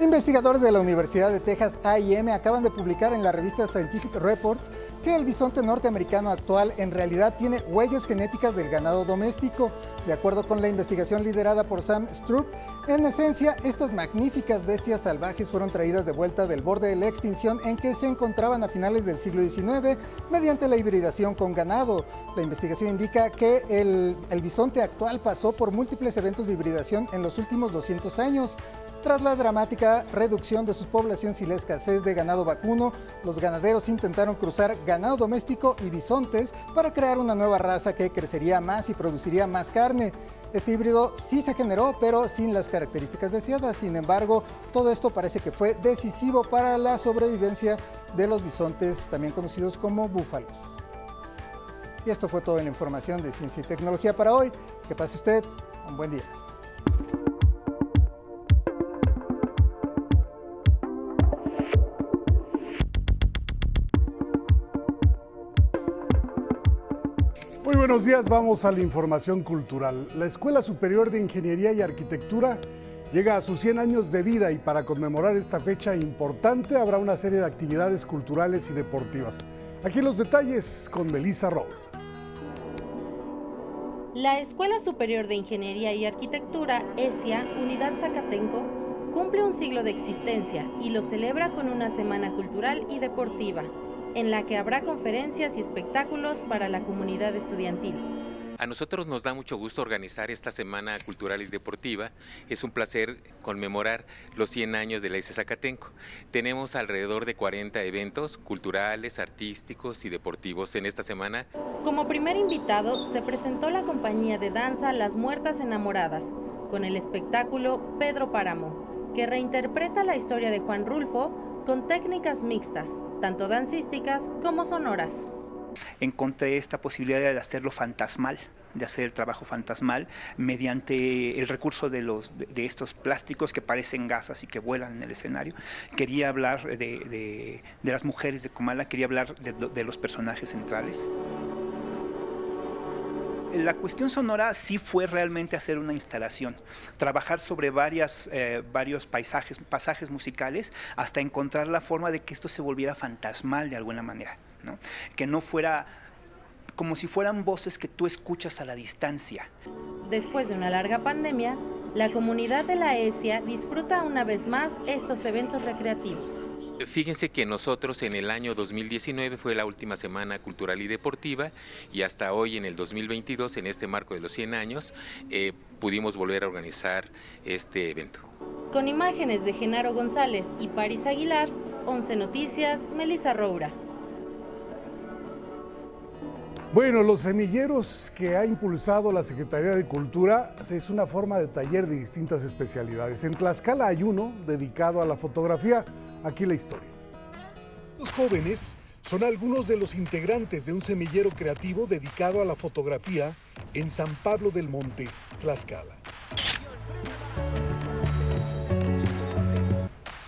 Investigadores de la Universidad de Texas A&M acaban de publicar en la revista Scientific Reports que el bisonte norteamericano actual en realidad tiene huellas genéticas del ganado doméstico. De acuerdo con la investigación liderada por Sam Stroop, en esencia, estas magníficas bestias salvajes fueron traídas de vuelta del borde de la extinción en que se encontraban a finales del siglo XIX mediante la hibridación con ganado. La investigación indica que el, el bisonte actual pasó por múltiples eventos de hibridación en los últimos 200 años. Tras la dramática reducción de sus poblaciones y la escasez de ganado vacuno, los ganaderos intentaron cruzar ganado doméstico y bisontes para crear una nueva raza que crecería más y produciría más carne. Este híbrido sí se generó, pero sin las características deseadas. Sin embargo, todo esto parece que fue decisivo para la sobrevivencia de los bisontes, también conocidos como búfalos. Y esto fue toda la información de Ciencia y Tecnología para hoy. Que pase usted un buen día. Buenos días, vamos a la información cultural. La Escuela Superior de Ingeniería y Arquitectura llega a sus 100 años de vida y para conmemorar esta fecha importante habrá una serie de actividades culturales y deportivas. Aquí los detalles con Melissa Rowe. La Escuela Superior de Ingeniería y Arquitectura, ESIA, Unidad Zacatenco, cumple un siglo de existencia y lo celebra con una semana cultural y deportiva en la que habrá conferencias y espectáculos para la comunidad estudiantil. A nosotros nos da mucho gusto organizar esta Semana Cultural y Deportiva. Es un placer conmemorar los 100 años de la ICE Zacatenco. Tenemos alrededor de 40 eventos culturales, artísticos y deportivos en esta semana. Como primer invitado se presentó la compañía de danza Las Muertas Enamoradas, con el espectáculo Pedro Páramo, que reinterpreta la historia de Juan Rulfo con técnicas mixtas, tanto dancísticas como sonoras. Encontré esta posibilidad de hacerlo fantasmal de hacer el trabajo fantasmal mediante el recurso de, los, de, estos plásticos que parecen gasas y que vuelan en el escenario. Quería hablar de, de, de las mujeres de Comala, quería hablar de, los personajes centrales. La cuestión sonora sí fue realmente hacer una instalación, trabajar sobre varias, eh, varios paisajes, pasajes musicales hasta encontrar la forma de que esto se volviera fantasmal de alguna manera, que no fuera como si fueran voces que tú escuchas a la distancia. Después de una larga pandemia, la comunidad de la ESIA disfruta una vez más estos eventos recreativos. Fíjense que nosotros en el año 2019 fue la última semana cultural y deportiva y hasta hoy en el 2022, en este marco de los 100 años, eh, pudimos volver a organizar este evento. Con imágenes de Genaro González y Paris Aguilar, 11 Noticias, Melissa Roura. Bueno, los semilleros que ha impulsado la Secretaría de Cultura es una forma de taller de distintas especialidades. En Tlaxcala hay uno dedicado a la fotografía. Aquí la historia. Los jóvenes son algunos de los integrantes de un semillero creativo dedicado a la fotografía en San Pablo del Monte, Tlaxcala.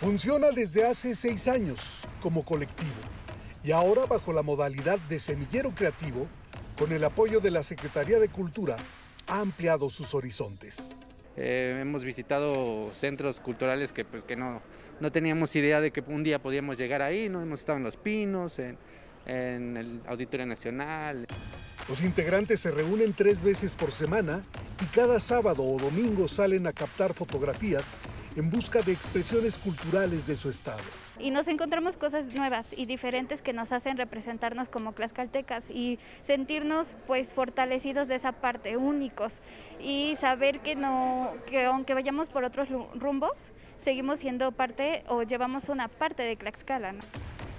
Funciona desde hace seis años como colectivo y ahora bajo la modalidad de semillero creativo, con el apoyo de la Secretaría de Cultura, ha ampliado sus horizontes. Eh, hemos visitado centros culturales que, pues, que no, no teníamos idea de que un día podíamos llegar ahí, ¿no? hemos estado en Los Pinos, en, en el Auditorio Nacional. Los integrantes se reúnen tres veces por semana y cada sábado o domingo salen a captar fotografías en busca de expresiones culturales de su estado. Y nos encontramos cosas nuevas y diferentes que nos hacen representarnos como tlaxcaltecas y sentirnos pues fortalecidos de esa parte, únicos y saber que no que aunque vayamos por otros rumbos, seguimos siendo parte o llevamos una parte de Tlaxcala.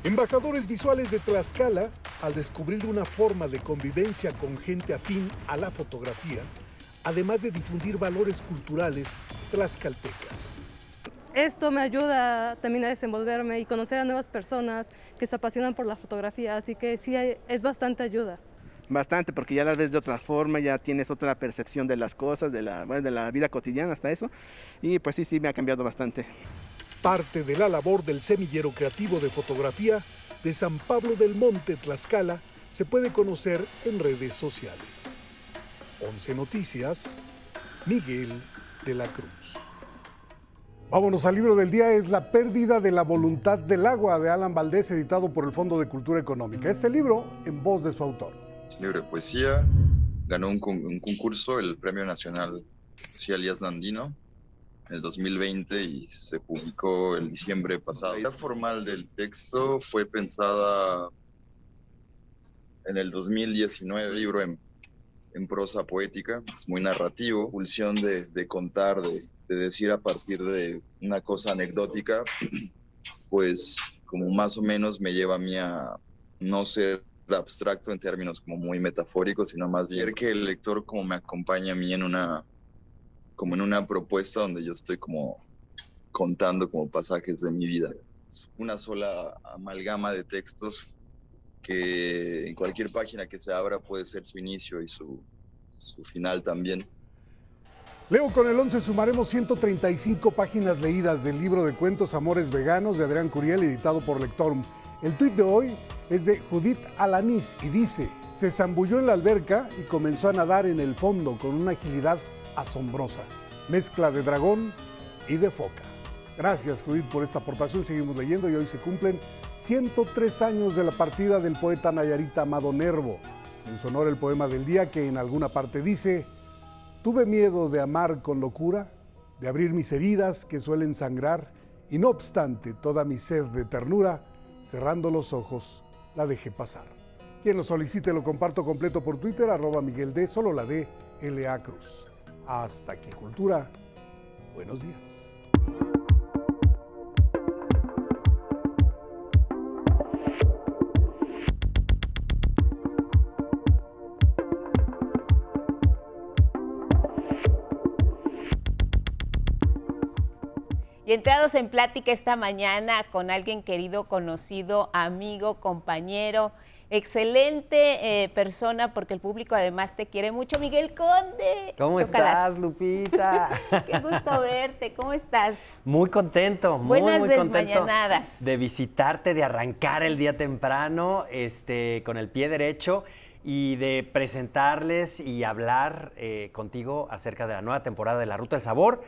Embajadores visuales de Tlaxcala, al descubrir una forma de convivencia con gente afín a la fotografía, además de difundir valores culturales tlaxcaltecas. Esto me ayuda también a desenvolverme y conocer a nuevas personas que se apasionan por la fotografía, así que sí es bastante ayuda. Bastante, porque ya la ves de otra forma, ya tienes otra percepción de las cosas, de la, de la vida cotidiana hasta eso, y pues sí, sí, me ha cambiado bastante parte de la labor del semillero creativo de fotografía de San Pablo del Monte, Tlaxcala, se puede conocer en redes sociales. 11 Noticias, Miguel de la Cruz. Vámonos al libro del día, es La pérdida de la voluntad del agua de Alan Valdés, editado por el Fondo de Cultura Económica. Este libro en voz de su autor. Libro de poesía, ganó un, concurso, el Premio Nacional Elías Nandino, el 2020 y se publicó el diciembre pasado. La idea formal del texto fue pensada en el 2019, libro en, prosa poética, es muy narrativo, pulsión de, de contar, de, de, decir a partir de una cosa anecdótica, pues como más o menos me lleva a mí a no ser abstracto en términos como muy metafóricos, sino más bien que el lector como me acompaña a mí en una como en una propuesta donde yo estoy como contando como pasajes de mi vida. Una sola amalgama de textos que en cualquier página que se abra puede ser su inicio y su, su final también. Leo con el 11 sumaremos 135 páginas leídas del libro de cuentos Amores Veganos de Adrián Curiel, editado por Lectorum. El tuit de hoy es de Judith Alanis y dice, se zambulló en la alberca y comenzó a nadar en el fondo con una agilidad asombrosa, mezcla de dragón y de foca. Gracias, Judith, por esta aportación. Seguimos leyendo y hoy se cumplen 103 años de la partida del poeta Nayarita Amado Nervo. En sonor el poema del día que en alguna parte dice, tuve miedo de amar con locura, de abrir mis heridas que suelen sangrar, y no obstante toda mi sed de ternura, cerrando los ojos, la dejé pasar. Quien lo solicite lo comparto completo por Twitter, arroba Miguel D, solo la D, L.A. Cruz. Hasta aquí, Cultura. Buenos días. Y entrados en plática esta mañana con alguien querido, conocido, amigo, compañero, excelente eh, persona porque el público además te quiere mucho, Miguel Conde. ¿Cómo estás, Lupita? Qué gusto verte, ¿cómo estás? Muy contento, muy, Buenas muy contento de visitarte, de arrancar el día temprano, este, con el pie derecho y de presentarles y hablar eh, contigo acerca de la nueva temporada de La Ruta del Sabor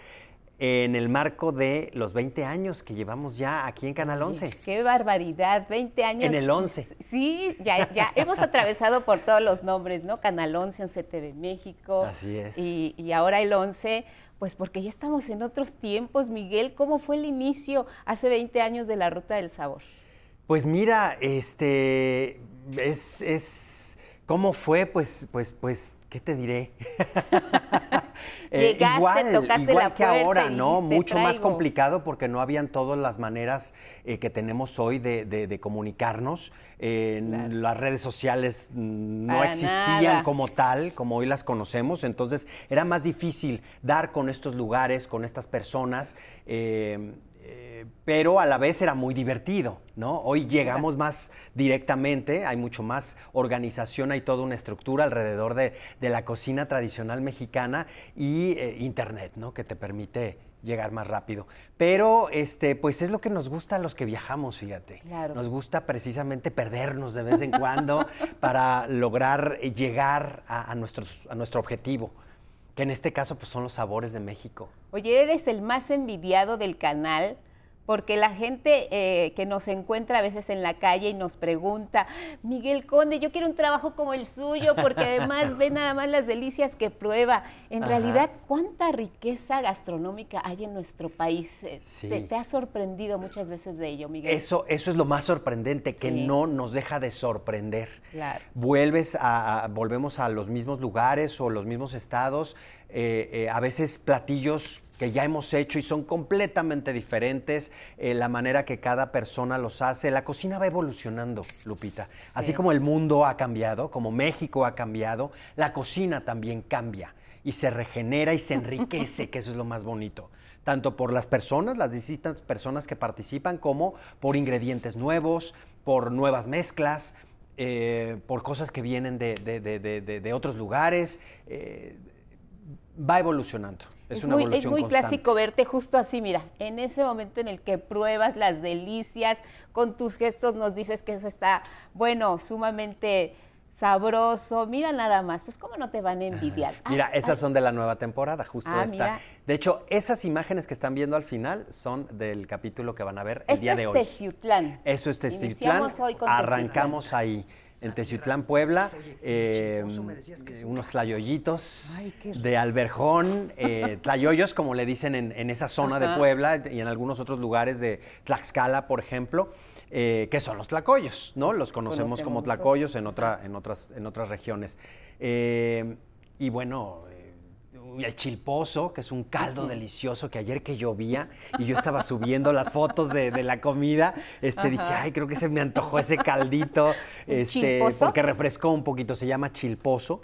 en el marco de los 20 años que llevamos ya aquí en Canal 11. Qué barbaridad, 20 años. En el 11. Sí, ya, ya hemos atravesado por todos los nombres, ¿no? Canal 11, 11 TV México. Así es. Y, y ahora el 11, pues porque ya estamos en otros tiempos, Miguel. ¿Cómo fue el inicio hace 20 años de la Ruta del Sabor? Pues mira, este es, es ¿cómo fue? Pues, pues, pues, ¿qué te diré? Eh, Llegaste, tocaste igual la que puerta ahora, ¿no? Mucho más complicado porque no habían todas las maneras eh, que tenemos hoy de, de- de comunicarnos. Eh, Las redes sociales mm, no Para existían nada. como tal, como hoy las conocemos. Entonces era más difícil dar con estos lugares, con estas personas. Eh, pero a la vez era muy divertido, ¿no? Hoy llegamos más directamente, hay mucho más organización, hay toda una estructura alrededor de, de la cocina tradicional mexicana y eh, internet, ¿no? Que te permite llegar más rápido. Pero este, pues es lo que nos gusta a los que viajamos, fíjate. Claro. Nos gusta precisamente perdernos de vez en cuando para lograr eh, llegar a, a nuestros, a nuestro objetivo, que en este caso pues son los sabores de México. Oye, eres el más envidiado del canal porque la gente eh, que nos encuentra a veces en la calle y nos pregunta, Miguel Conde, yo quiero un trabajo como el suyo porque además ve nada más las delicias que prueba. En Ajá. realidad, ¿cuánta riqueza gastronómica hay en nuestro país? Eh, Sí. Te, te has sorprendido muchas veces de ello, Miguel? Eso, eso es lo más sorprendente, que Sí. no nos deja de sorprender. Claro. Vuelves a, a- volvemos a los mismos lugares o los mismos estados, eh, eh, a veces platillos que ya hemos hecho y son completamente diferentes, eh, la manera que cada persona los hace. La cocina va evolucionando, Lupita. Así Sí. como el mundo ha cambiado, como México ha cambiado, la cocina también cambia y se regenera y se enriquece, que eso es lo más bonito. Tanto por las personas, las distintas personas que participan, como por ingredientes nuevos, por nuevas mezclas, eh, por cosas que vienen de, de- de- de- de- de otros lugares. eh, va evolucionando. Es, una muy, es muy constante. clásico verte justo así, mira, en ese momento en el que pruebas las delicias, con tus gestos nos dices que eso está, bueno, sumamente sabroso. Mira nada más, pues cómo no te van a envidiar. Mira, Ah, esas son de la nueva temporada, justo Ah, esta. mira. De hecho, esas imágenes que están viendo al final son del capítulo que van a ver el este día es de hoy. Teciutlán. Eso es Teciutlán. Iniciamos hoy con Arrancamos ahí, en Teciutlán, Puebla. eh, unos tlayoyitos de alberjón, eh, tlayoyos, como le dicen en, en esa zona de. Puebla y en algunos otros lugares de Tlaxcala, por ejemplo. eh, que son los tlacoyos, ¿no? Los conocemos como Conocemos tlacoyos en, otra, en, otras, en otras regiones. Eh, y bueno, el chilpozo, que es un caldo delicioso que ayer que llovía y yo estaba subiendo las fotos de, de la comida, este, dije, ay, creo que se me antojó ese caldito, este, chilpozo? porque refrescó un poquito, se llama chilpozo.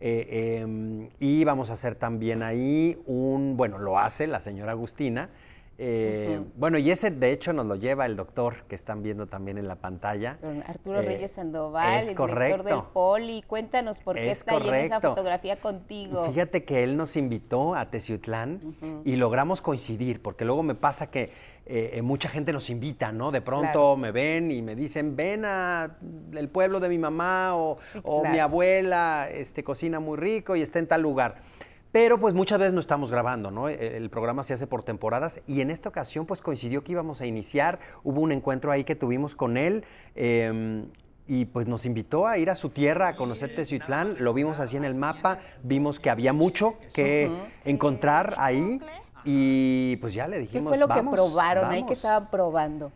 Eh, em, y vamos a hacer también ahí un, bueno, lo hace la señora Agustina. Eh. Bueno, y ese de hecho nos lo lleva el doctor que están viendo también en la pantalla. Arturo Eh, Reyes Sandoval, es el director del correcto. Poli. Cuéntanos por qué Es está ahí en esa correcto. fotografía contigo. Fíjate que él nos invitó a Teciutlán y logramos coincidir, porque luego me pasa que eh, mucha gente nos invita, ¿no? De pronto Claro. me ven y me dicen, ven a el pueblo de mi mamá o, Sí, o mi abuela este, cocina muy rico y está en tal lugar. Pero pues muchas veces no estamos grabando, ¿no? El, el programa se hace por temporadas y en esta ocasión pues coincidió que íbamos a iniciar, hubo un encuentro ahí que tuvimos con él. eh, y pues nos invitó a ir a su tierra a conocer Teciutlán, lo vimos así en el mapa, vimos que había mucho que encontrar ahí y pues ya le ¿Qué dijimos, fue lo "Vamos, que probaron ahí que vamos". estaban probando?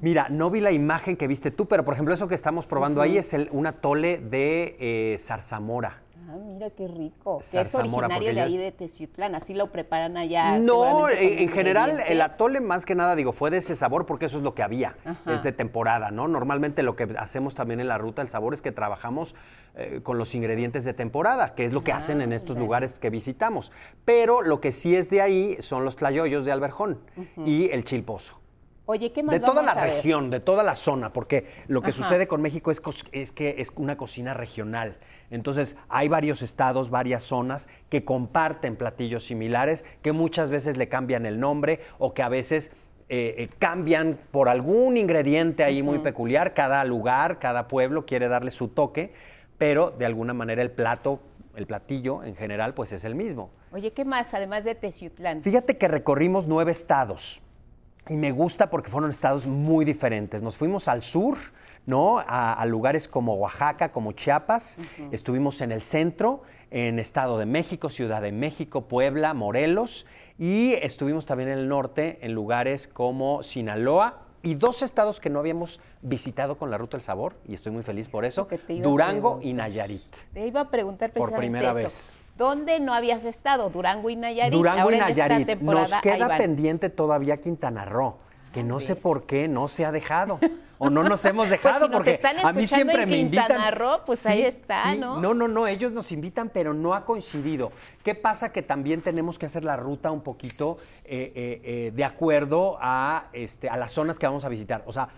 Mira, no vi la imagen que viste tú, pero por ejemplo eso que estamos probando ahí es el, un atole de eh, zarzamora. Ah, mira qué rico. Que es originario de ahí de Teciutlán, así lo preparan allá. No, en, en general el atole más que nada digo fue de ese sabor porque eso es lo que había, Ajá. es de temporada, ¿no? Normalmente lo que hacemos también en la ruta el sabor es que trabajamos eh, con los ingredientes de temporada, que es lo que hacen en estos lugares que visitamos. Pero lo que sí es de ahí son los tlayoyos de Alberjón y el chilpozo. Oye, ¿qué más De toda la a ver? región, de toda la zona, porque lo que Ajá. sucede con México es, que es una cocina regional. Entonces, hay varios estados, varias zonas que comparten platillos similares, que muchas veces le cambian el nombre o que a veces eh, eh, cambian por algún ingrediente ahí muy peculiar. Cada lugar, cada pueblo quiere darle su toque, pero de alguna manera el plato, el platillo en general, pues es el mismo. Oye, ¿qué más además de Teciutlán? Fíjate que recorrimos nueve estados y me gusta porque fueron estados muy diferentes. Nos fuimos al sur, ¿no? A, a lugares como Oaxaca, como Chiapas. Estuvimos en el centro, en Estado de México, Ciudad de México, Puebla, Morelos. Y estuvimos también en el norte, en lugares como Sinaloa. Y dos estados que no habíamos visitado con la Ruta del Sabor, y estoy muy feliz por eso, Durango y. Nayarit. Te iba a preguntar Por precisamente primera eso. vez. ¿Dónde no habías estado? Durango y Nayarit. Durango Ahora y en esta Nayarit. temporada, Nos queda pendiente todavía Quintana Roo, que no sé por qué no se ha dejado. O no nos hemos Pues dejado si nos porque están a mí siempre en me invitan. Quintana Roo, pues ahí está, sí, ¿no? No, no, no, ellos nos invitan, pero no ha coincidido. ¿Qué pasa? Que también tenemos que hacer la ruta un poquito eh, eh, eh, de acuerdo a, este, a las zonas que vamos a visitar. O sea,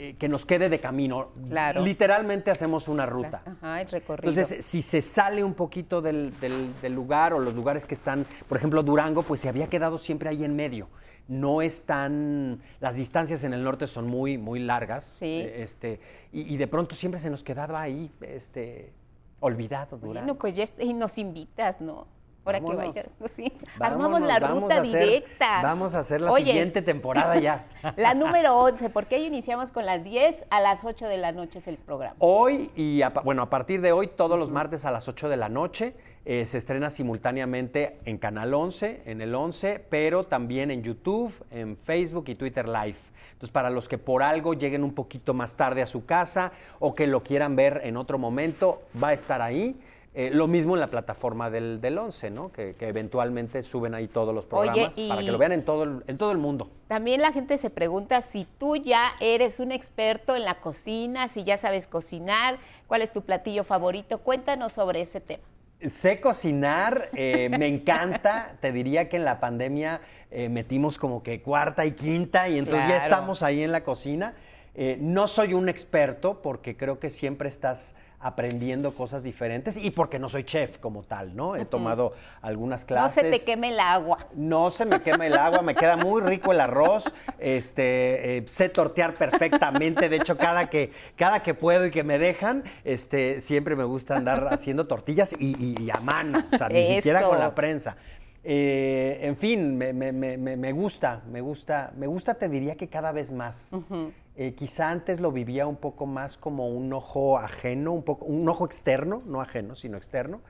eh, que nos quede de camino. Claro. Literalmente hacemos una ruta. Ajá, el recorrido. Entonces, si se sale un poquito del, del- del lugar o los lugares que están, por ejemplo, Durango, pues se había quedado siempre ahí en medio. No es tan. Las distancias en el norte son muy, muy largas. Sí. eh, Este, y, y de pronto siempre se nos quedaba ahí, este, olvidado Durango. Bueno, pues ya y nos invitas, ¿no? Ahora Vámonos. que vayas, pues sí. Armamos Vámonos, la vamos ruta hacer- directa. Vamos a hacer la Oye, siguiente temporada ya. La número 11, porque hoy iniciamos con las 10 a las 8 de la noche es el programa. Hoy y a, bueno, a partir de hoy, todos los martes a las 8 de la noche, eh, se estrena simultáneamente en Canal 11, en el 11, pero también en YouTube, en Facebook y Twitter Live. Entonces, para los que por algo lleguen un poquito más tarde a su casa o que lo quieran ver en otro momento, va a estar ahí. Eh, lo mismo en la plataforma del, del 11, ¿no? Que, que eventualmente suben ahí todos los Oye, programas para que lo vean en todo, el- en todo el mundo. También la gente se pregunta si tú ya eres un experto en la cocina, si ya sabes cocinar, cuál es tu platillo favorito. Cuéntanos sobre ese tema. Sé cocinar, eh, me encanta. Te diría que en la pandemia eh, metimos como que cuarta y quinta y entonces ya estamos ahí en la cocina. No soy un experto porque creo que siempre estás aprendiendo cosas diferentes y porque no soy chef como tal, ¿no? He tomado algunas No clases. se te queme el agua. No se me quema el agua, me queda muy rico el arroz, este, eh, sé tortear perfectamente, de hecho cada que, cada que puedo y que me dejan, este, siempre me gusta andar haciendo tortillas y, y- y a mano, o sea, ni siquiera con la prensa. Eh, en fin, me, me- me- me- me gusta, me gusta, me gusta, te diría que cada vez más. Eh, quizá antes lo vivía un poco más como un ojo ajeno, un poco, un ojo externo, no ajeno, sino externo.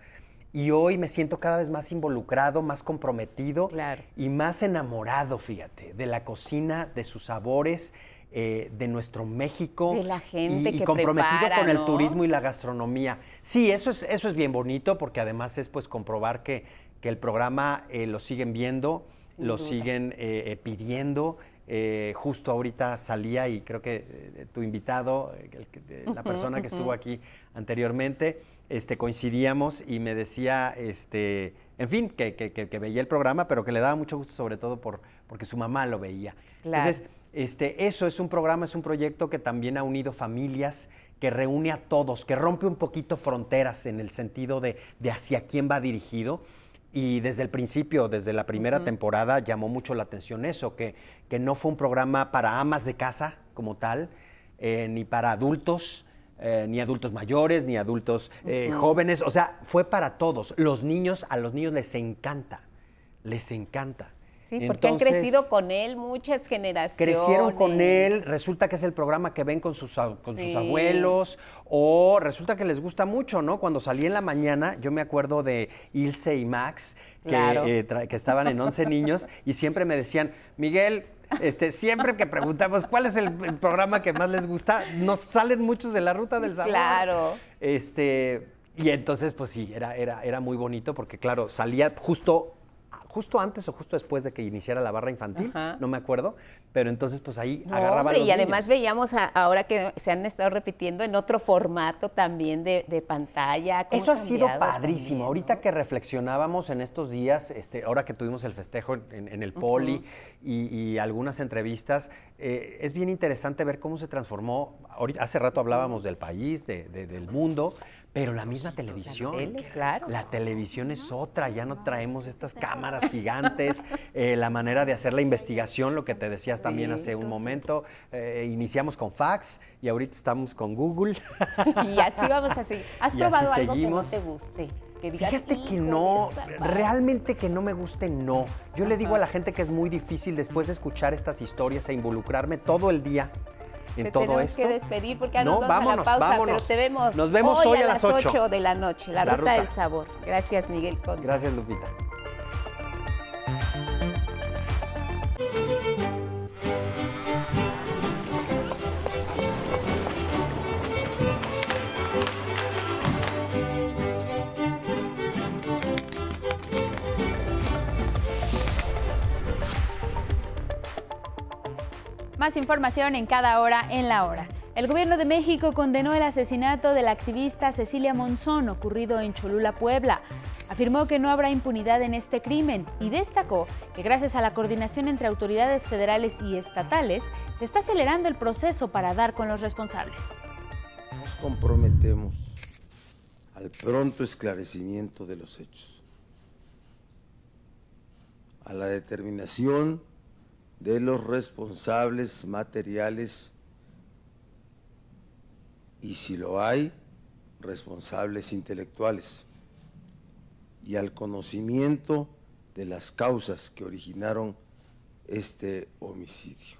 Y hoy me siento cada vez más involucrado, más comprometido y más enamorado, fíjate, de la cocina, de sus sabores, eh, de nuestro México. De la gente y, y que comprometido prepara, con el ¿no? turismo y la gastronomía. Sí, eso es, eso es bien bonito porque además es pues comprobar que, que el programa eh, lo siguen viendo, Sin lo duda. siguen eh, eh, pidiendo. Eh, justo ahorita salía y creo que eh, tu invitado, el la persona que estuvo aquí anteriormente, este, coincidíamos y me decía, este, en fin, que, que- que- que veía el programa, pero que le daba mucho gusto sobre todo por, porque su mamá lo veía. Claro. Entonces, este, eso es un programa, es un proyecto que también ha unido familias, que reúne a todos, que rompe un poquito fronteras en el sentido de, de hacia quién va dirigido. Y desde el principio, desde la primera temporada, llamó mucho la atención eso, que, que no fue un programa para amas de casa como tal, eh, ni para adultos, eh, ni adultos mayores, ni adultos eh, jóvenes, o sea, fue para todos. Los niños, a los niños les encanta, les encanta. Sí, porque han crecido con él muchas generaciones. Crecieron con él, resulta que es el programa que ven con sus, con Sí. sus abuelos, o resulta que les gusta mucho, ¿no? Cuando salí en la mañana, yo me acuerdo de Ilse y Max, que, Claro. eh, que estaban en 11 niños, y siempre me decían, Miguel, Este, siempre que preguntamos cuál es el, el programa que más les gusta, nos salen muchos de la ruta del sabor. Claro. Este, y entonces, pues sí, era, era, era muy bonito porque, claro, salía justo justo antes o justo después de que iniciara la barra infantil, no me acuerdo, pero entonces pues ahí No, agarraba hombre, a los y además niños. veíamos a- ahora que se han estado repitiendo en otro formato también de, de pantalla. Eso ha sido padrísimo. Ahorita que reflexionábamos en estos días, este, ahora que tuvimos el festejo en, en el Poli y, y algunas entrevistas, eh, es bien interesante ver cómo se transformó. Ahorita, hace rato hablábamos del país, de- de- del mundo, pero la misma televisión. tele, claro. La televisión es otra, ya no traemos estas cámaras gigantes, eh, la manera de hacer la investigación, lo que te decías también hace un momento. eh, iniciamos con fax y ahorita estamos con Google. Y así vamos a seguir. ¿Has Y probado algo seguimos. que no te guste? Que digas, Fíjate que "Híjole, no, esta parte". realmente que no me guste, no. Yo le digo a la gente que es muy difícil después de escuchar estas historias e involucrarme todo el día en Te todo tenemos esto. que despedir porque ahora No, nos vamos vámonos, a la pausa, vámonos. pero te vemos, Nos vemos hoy a las ocho. 8 de la noche, la, La ruta, ruta. del sabor. Gracias, Miguel Conde. Gracias, Lupita. Más información en cada hora en la hora. El gobierno de México condenó el asesinato de la activista Cecilia Monzón ocurrido en Cholula, Puebla. Afirmó que no habrá impunidad en este crimen y destacó que gracias a la coordinación entre autoridades federales y estatales se está acelerando el proceso para dar con los responsables. Nos comprometemos al pronto esclarecimiento de los hechos, a la determinación de los responsables materiales y, si lo hay, responsables intelectuales, y al conocimiento de las causas que originaron este homicidio.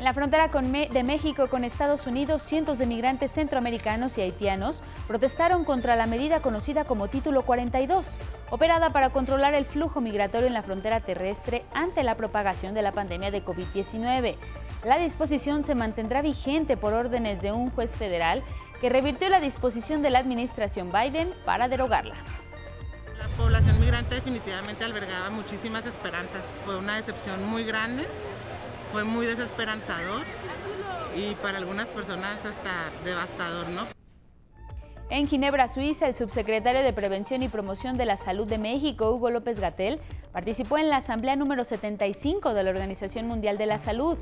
En la frontera de México con Estados Unidos, cientos de migrantes centroamericanos y haitianos protestaron contra la medida conocida como Título 42, operada para controlar el flujo migratorio en la frontera terrestre ante la propagación de la pandemia de COVID-19. La disposición se mantendrá vigente por órdenes de un juez federal que revirtió la disposición de la administración Biden para derogarla. La población migrante definitivamente albergaba muchísimas esperanzas. Fue una decepción muy grande, fue muy desesperanzador y para algunas personas hasta devastador, ¿no? En Ginebra, Suiza, el subsecretario de Prevención y Promoción de la Salud de México, Hugo López Gatel, participó en la asamblea número 75 de la Organización Mundial de la Salud.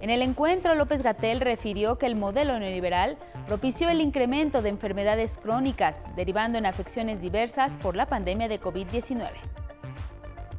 En el encuentro, López Gatel refirió que el modelo neoliberal propició el incremento de enfermedades crónicas, derivando en afecciones diversas por la pandemia de COVID-19.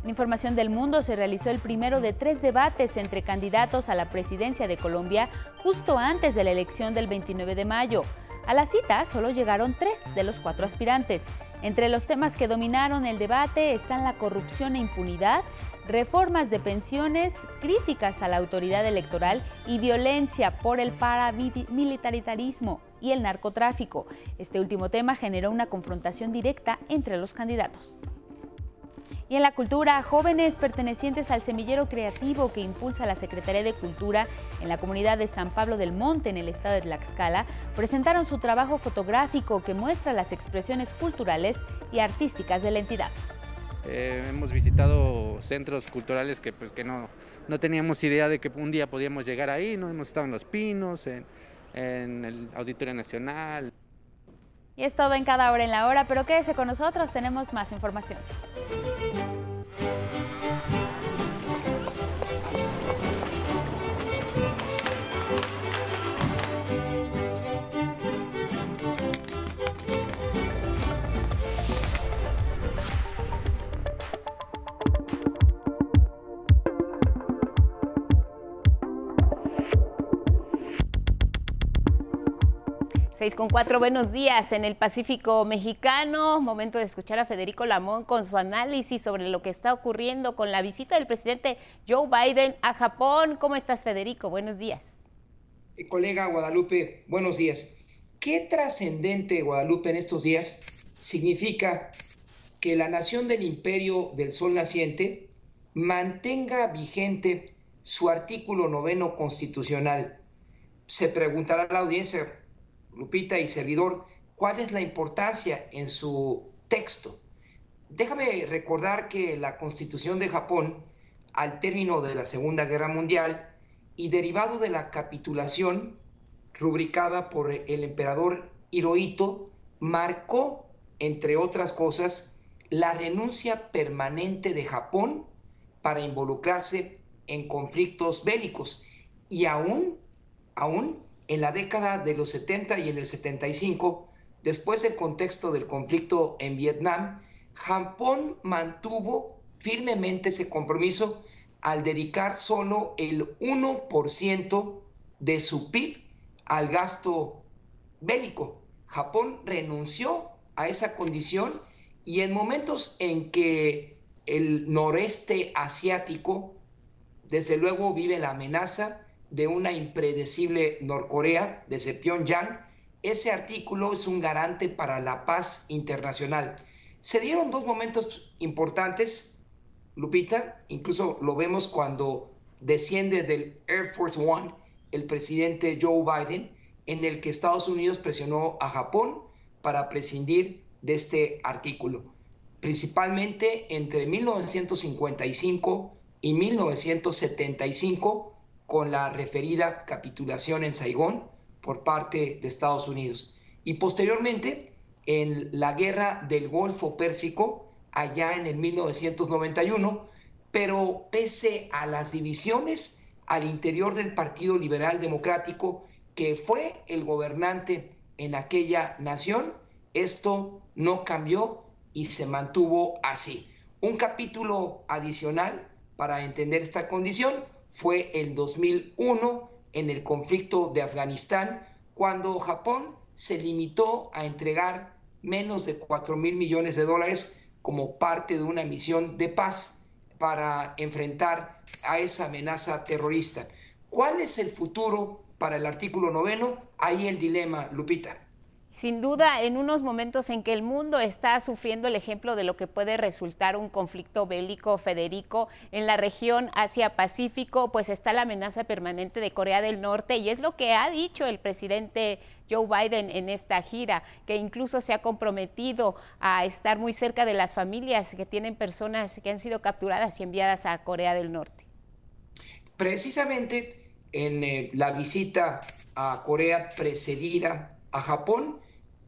En información del mundo se realizó el primero de tres debates entre candidatos a la presidencia de Colombia justo antes de la elección del 29 de mayo. A la cita solo llegaron tres de los cuatro aspirantes. Entre los temas que dominaron el debate están la corrupción e impunidad, reformas de pensiones, críticas a la autoridad electoral y violencia por el paramilitarismo y el narcotráfico. Este último tema generó una confrontación directa entre los candidatos. Y en la cultura, jóvenes pertenecientes al semillero creativo que impulsa la Secretaría de Cultura en la comunidad de San Pablo del Monte, en el estado de Tlaxcala, presentaron su trabajo fotográfico que muestra las expresiones culturales y artísticas de la entidad. Eh, hemos visitado centros culturales que, pues, que no, no teníamos idea de que un día podíamos llegar ahí, ¿no? Hemos estado en Los Pinos, en, en el Auditorio Nacional. Y es todo en cada hora en la hora, pero quédese con nosotros, tenemos más información. Seis con cuatro, buenos días. En el Pacífico Mexicano, momento de escuchar a Federico Lamón con su análisis sobre lo que está ocurriendo con la visita del presidente Joe Biden a Japón. ¿Cómo estás, Federico? Buenos días. Eh, Colega Guadalupe, buenos días. ¿Qué trascendente, Guadalupe, en estos días significa que la nación del imperio del sol naciente mantenga vigente su artículo noveno constitucional. Se preguntará a la audiencia, Lupita y servidor, cuál es la importancia en su texto. Déjame recordar que la constitución de Japón, al término de la Segunda Guerra Mundial y derivado de la capitulación rubricada por el emperador Hirohito, marcó, entre otras cosas, la renuncia permanente de Japón para involucrarse en conflictos bélicos. Y aún, aún en la década de los 70 y en el 75, después del contexto del conflicto en Vietnam, Japón mantuvo firmemente ese compromiso al dedicar solo el 1% de su PIB al gasto bélico. Japón renunció a esa condición y en momentos en que el noreste asiático, desde luego, vive la amenaza de una impredecible Norcorea desde Pyongyang, ese artículo es un garante para la paz internacional. Se dieron dos momentos importantes, Lupita, incluso lo vemos cuando desciende del Air Force One el presidente Joe Biden, en el que Estados Unidos presionó a Japón para prescindir de este artículo, principalmente entre 1955 y 1975 con la referida capitulación en Saigón por parte de Estados Unidos y posteriormente en la guerra del Golfo Pérsico allá en el 1991, pero pese a las divisiones al interior del Partido Liberal Democrático, que fue el gobernante en aquella nación, esto no cambió y se mantuvo así. Un capítulo adicional para entender esta condición fue el 2001 en el conflicto de Afganistán, cuando Japón se limitó a entregar menos de 4 mil millones de dólares como parte de una misión de paz para enfrentar a esa amenaza terrorista. ¿Cuál es el futuro para el artículo noveno? Ahí el dilema, Lupita. Sin duda, en unos momentos en que el mundo está sufriendo el ejemplo de lo que puede resultar un conflicto bélico, Federico, en la región Asia-Pacífico, pues está la amenaza permanente de Corea del Norte y es lo que ha dicho el presidente Joe Biden en esta gira, que incluso se ha comprometido a estar muy cerca de las familias que tienen personas que han sido capturadas y enviadas a Corea del Norte. Precisamente en eh, la visita a Corea precedida a Japón,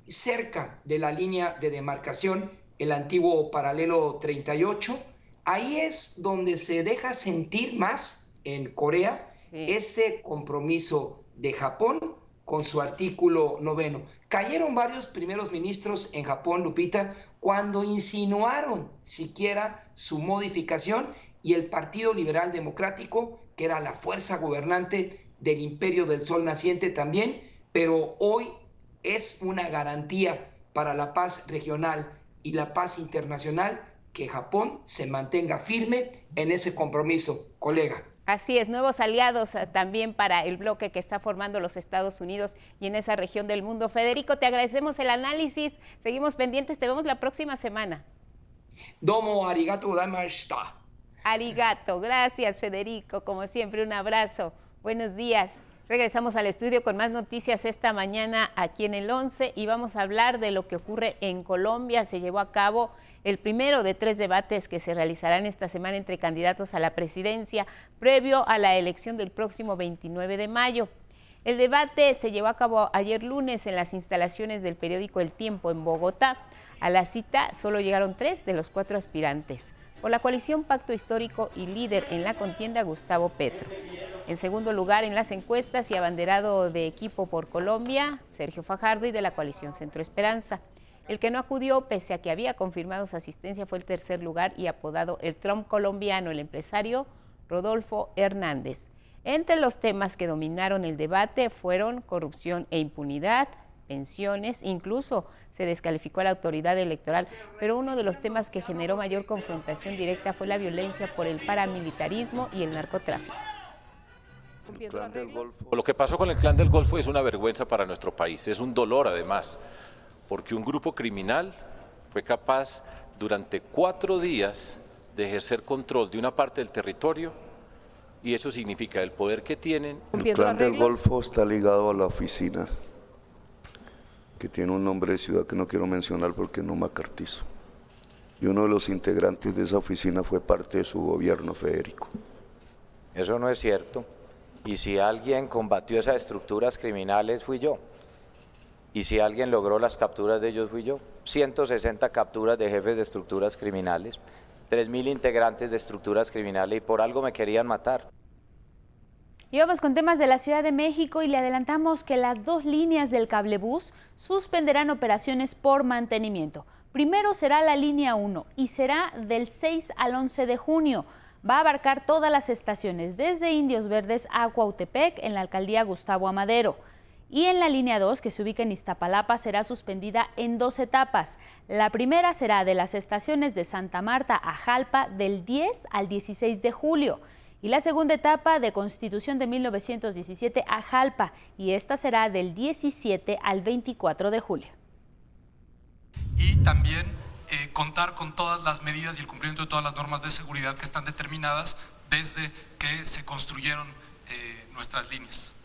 cerca de la línea de demarcación, el antiguo paralelo 38, ahí es donde se deja sentir más en Corea ese compromiso de Japón con su artículo noveno. Cayeron varios primeros ministros en Japón, Lupita, cuando insinuaron siquiera su modificación y el Partido Liberal Democrático, que era la fuerza gobernante del Imperio del Sol naciente también, pero hoy es una garantía para la paz regional y la paz internacional que Japón se mantenga firme en ese compromiso, colega. Así es, nuevos aliados eh, también para el bloque que está formando los Estados Unidos y en esa región del mundo. Federico, te agradecemos el análisis, seguimos pendientes, te vemos la próxima semana. Domo arigato gozaimashita. Arigato, gracias Federico, como siempre un abrazo. Buenos días. Regresamos al estudio con más noticias esta mañana aquí en el 11 y vamos a hablar de lo que ocurre en Colombia. Se llevó a cabo el primero de tres debates que se realizarán esta semana entre candidatos a la presidencia previo a la elección del próximo 29 de mayo. El debate se llevó a cabo ayer lunes en las instalaciones del periódico El Tiempo en Bogotá. A la cita solo llegaron tres de los cuatro aspirantes. Por la coalición Pacto Histórico y líder en la contienda Gustavo Petro. En segundo lugar en las encuestas y abanderado de equipo por Colombia, Sergio Fajardo y de la coalición Centro Esperanza. El que no acudió, pese a que había confirmado su asistencia, fue el tercer lugar y apodado el Trump colombiano, el empresario Rodolfo Hernández. Entre los temas que dominaron el debate fueron corrupción e impunidad, pensiones, incluso se descalificó a la autoridad electoral, pero uno de los temas que generó mayor confrontación directa fue la violencia por el paramilitarismo y el narcotráfico. Lo que pasó con el clan del Golfo es una vergüenza para nuestro país, es un dolor además, porque un grupo criminal fue capaz durante cuatro días de ejercer control de una parte del territorio y eso significa el poder que tienen. El plan del Golfo está ligado a la oficina, que tiene un nombre de ciudad que no quiero mencionar porque no macartizo. Y uno de los integrantes de esa oficina fue parte de su gobierno, Federico. Eso no es cierto. Y si alguien combatió esas estructuras criminales, fui yo. Y si alguien logró las capturas de ellos, fui yo. 160 capturas de jefes de estructuras criminales, 3.000 integrantes de estructuras criminales y por algo me querían matar. Y vamos con temas de la Ciudad de México y le adelantamos que las dos líneas del cablebús suspenderán operaciones por mantenimiento. Primero será la línea 1 y será del 6 al 11 de junio. Va a abarcar todas las estaciones, desde Indios Verdes a Cuautepec, en la alcaldía Gustavo Amadero. Y en la línea 2, que se ubica en Iztapalapa, será suspendida en dos etapas. La primera será de las estaciones de Santa Marta a Jalpa del 10 al 16 de julio y la segunda etapa de Constitución de 1917 a Jalpa, y esta será del 17 al 24 de julio. Y también eh, contar con todas las medidas y el cumplimiento de todas las normas de seguridad que están determinadas desde que se construyeron eh, nuestras líneas.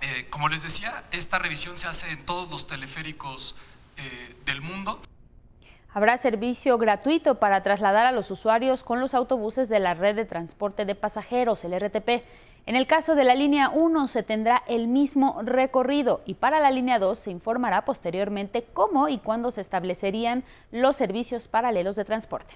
Eh, como les decía, esta revisión se hace en todos los teleféricos del mundo. Habrá servicio gratuito para trasladar a los usuarios con los autobuses de la red de transporte de pasajeros, el RTP. En el caso de la línea 1 se tendrá el mismo recorrido y para la línea 2 se informará posteriormente cómo y cuándo se establecerían los servicios paralelos de transporte.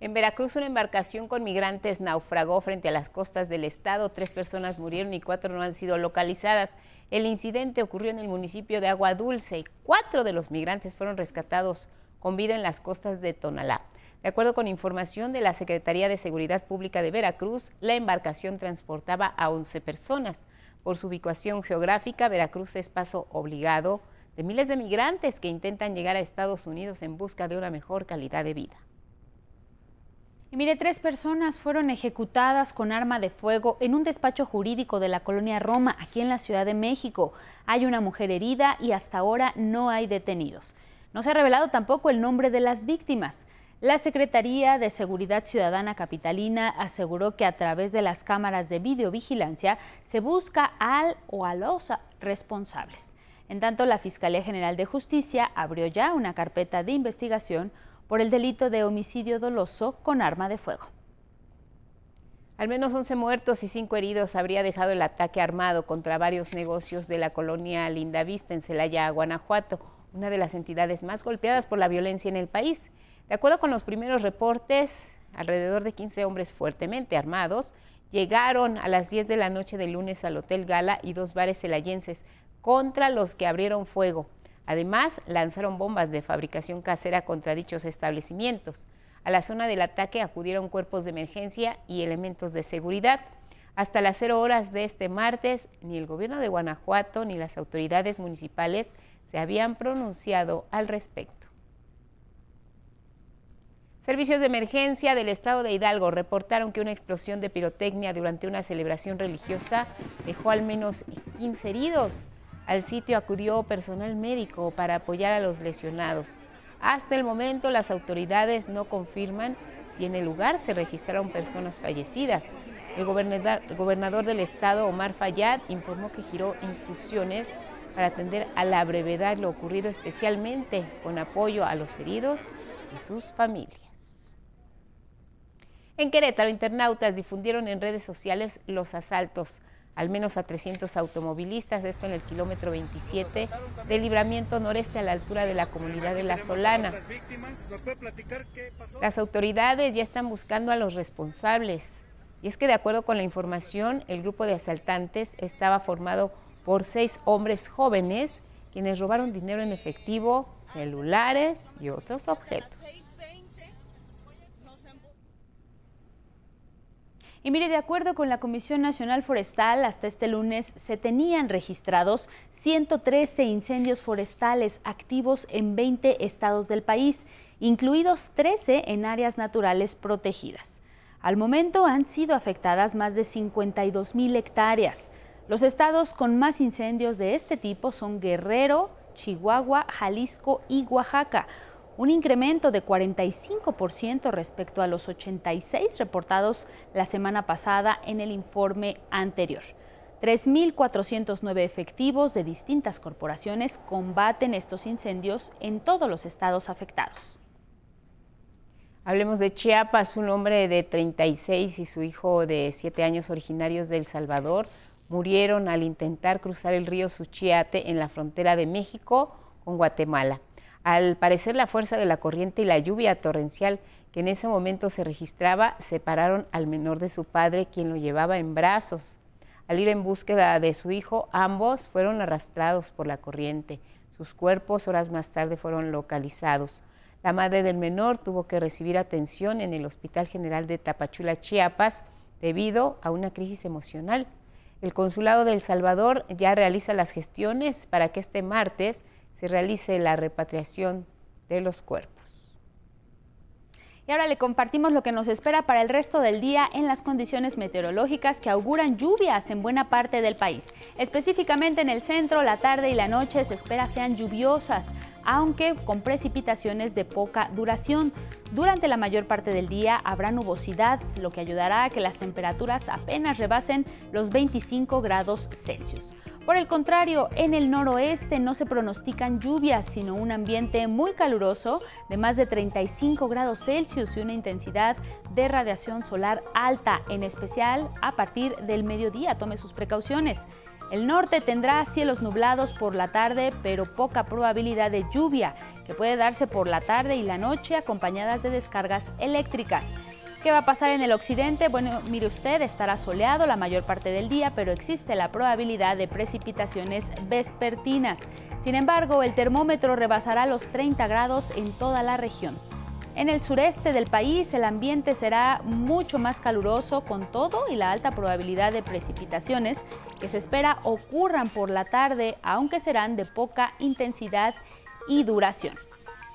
En Veracruz, una embarcación con migrantes naufragó frente a las costas del estado. Tres personas murieron y cuatro no han sido localizadas. El incidente ocurrió en el municipio de Agua Dulce cuatro de los migrantes fueron rescatados con vida en las costas de Tonalá. De acuerdo con información de la Secretaría de Seguridad Pública de Veracruz, la embarcación transportaba a 11 personas. Por su ubicación geográfica, Veracruz es paso obligado de miles de migrantes que intentan llegar a Estados Unidos en busca de una mejor calidad de vida. Y mire, tres personas fueron ejecutadas con arma de fuego en un despacho jurídico de la colonia Roma, aquí en la Ciudad de México. Hay una mujer herida y hasta ahora no hay detenidos. No se ha revelado tampoco el nombre de las víctimas. La Secretaría de Seguridad Ciudadana Capitalina aseguró que a través de las cámaras de videovigilancia se busca al o a los responsables. En tanto, la Fiscalía General de Justicia abrió ya una carpeta de investigación por el delito de homicidio doloso con arma de fuego. Al menos 11 muertos y 5 heridos habría dejado el ataque armado contra varios negocios de la colonia Lindavista en Celaya, Guanajuato, una de las entidades más golpeadas por la violencia en el país. De acuerdo con los primeros reportes, alrededor de 15 hombres fuertemente armados llegaron a las 10 de la noche del lunes al Hotel Gala y dos bares celayenses contra los que abrieron fuego. Además, lanzaron bombas de fabricación casera contra dichos establecimientos. A la zona del ataque acudieron cuerpos de emergencia y elementos de seguridad. Hasta las cero horas de este martes, ni el gobierno de Guanajuato ni las autoridades municipales se habían pronunciado al respecto. Servicios de emergencia del estado de Hidalgo reportaron que una explosión de pirotecnia durante una celebración religiosa dejó al menos 15 heridos. Al sitio acudió personal médico para apoyar a los lesionados. Hasta el momento las autoridades no confirman si en el lugar se registraron personas fallecidas. El gobernador, del estado, Omar Fayad, informó que giró instrucciones para atender a la brevedad lo ocurrido, especialmente con apoyo a los heridos y sus familias. En Querétaro, internautas difundieron en redes sociales los asaltos al menos a 300 automovilistas, esto en el kilómetro 27 del libramiento noreste a la altura de la comunidad de La Solana. Las autoridades ya están buscando a los responsables. Y es que de acuerdo con la información, el grupo de asaltantes estaba formado por seis hombres jóvenes quienes robaron dinero en efectivo, celulares y otros objetos. Y mire, de acuerdo con la Comisión Nacional Forestal, hasta este lunes se tenían registrados 113 incendios forestales activos en 20 estados del país, incluidos 13 en áreas naturales protegidas. Al momento han sido afectadas más de 52 mil hectáreas. Los estados con más incendios de este tipo son Guerrero, Chihuahua, Jalisco y Oaxaca. Un incremento de 45% respecto a los 86 reportados la semana pasada en el informe anterior. 3.409 efectivos de distintas corporaciones combaten estos incendios en todos los estados afectados. Hablemos de Chiapas, un hombre de 36 y su hijo de 7 años originarios de El Salvador murieron al intentar cruzar el río Suchiate en la frontera de México con Guatemala. Al parecer la fuerza de la corriente y la lluvia torrencial que en ese momento se registraba separaron al menor de su padre, quien lo llevaba en brazos. Al ir en búsqueda de su hijo, ambos fueron arrastrados por la corriente. Sus cuerpos horas más tarde fueron localizados. La madre del menor tuvo que recibir atención en el Hospital General de Tapachula, Chiapas, debido a una crisis emocional. El Consulado de El Salvador ya realiza las gestiones para que este martes se realice la repatriación de los cuerpos. Y ahora le compartimos lo que nos espera para el resto del día en las condiciones meteorológicas que auguran lluvias en buena parte del país. Específicamente en el centro, la tarde y la noche se espera sean lluviosas, aunque con precipitaciones de poca duración. Durante la mayor parte del día habrá nubosidad, lo que ayudará a que las temperaturas apenas rebasen los 25 grados Celsius. Por el contrario, en el noroeste no se pronostican lluvias, sino un ambiente muy caluroso de más de 35 grados Celsius y una intensidad de radiación solar alta, en especial a partir del mediodía. Tome sus precauciones. El norte tendrá cielos nublados por la tarde, pero poca probabilidad de lluvia, que puede darse por la tarde y la noche acompañadas de descargas eléctricas. ¿Qué va a pasar en el occidente? Bueno, mire usted, estará soleado la mayor parte del día, pero existe la probabilidad de precipitaciones vespertinas. Sin embargo, el termómetro rebasará los 30 grados en toda la región. En el sureste del país el ambiente será mucho más caluroso con todo y la alta probabilidad de precipitaciones que se espera ocurran por la tarde, aunque serán de poca intensidad y duración.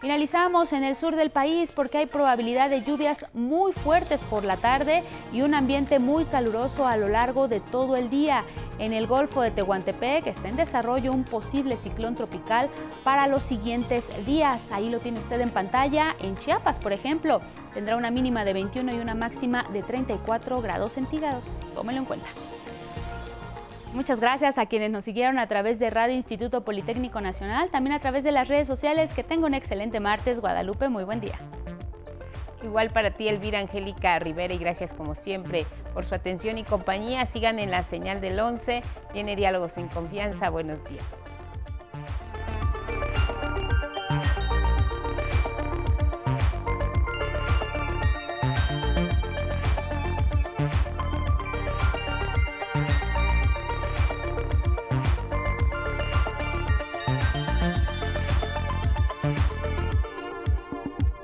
Finalizamos en el sur del país porque hay probabilidad de lluvias muy fuertes por la tarde y un ambiente muy caluroso a lo largo de todo el día. En el Golfo de Tehuantepec está en desarrollo un posible ciclón tropical para los siguientes días. Ahí lo tiene usted en pantalla. En Chiapas, por ejemplo, tendrá una mínima de 21 y una máxima de 34 grados centígrados. Tómelo en cuenta. Muchas gracias a quienes nos siguieron a través de Radio Instituto Politécnico Nacional, también a través de las redes sociales. Que tenga un excelente martes, Guadalupe. Muy buen día. Igual para ti, Elvira Angélica Rivera, y gracias como siempre por su atención y compañía. Sigan en la señal del 11. Viene Diálogos en Confianza. Buenos días.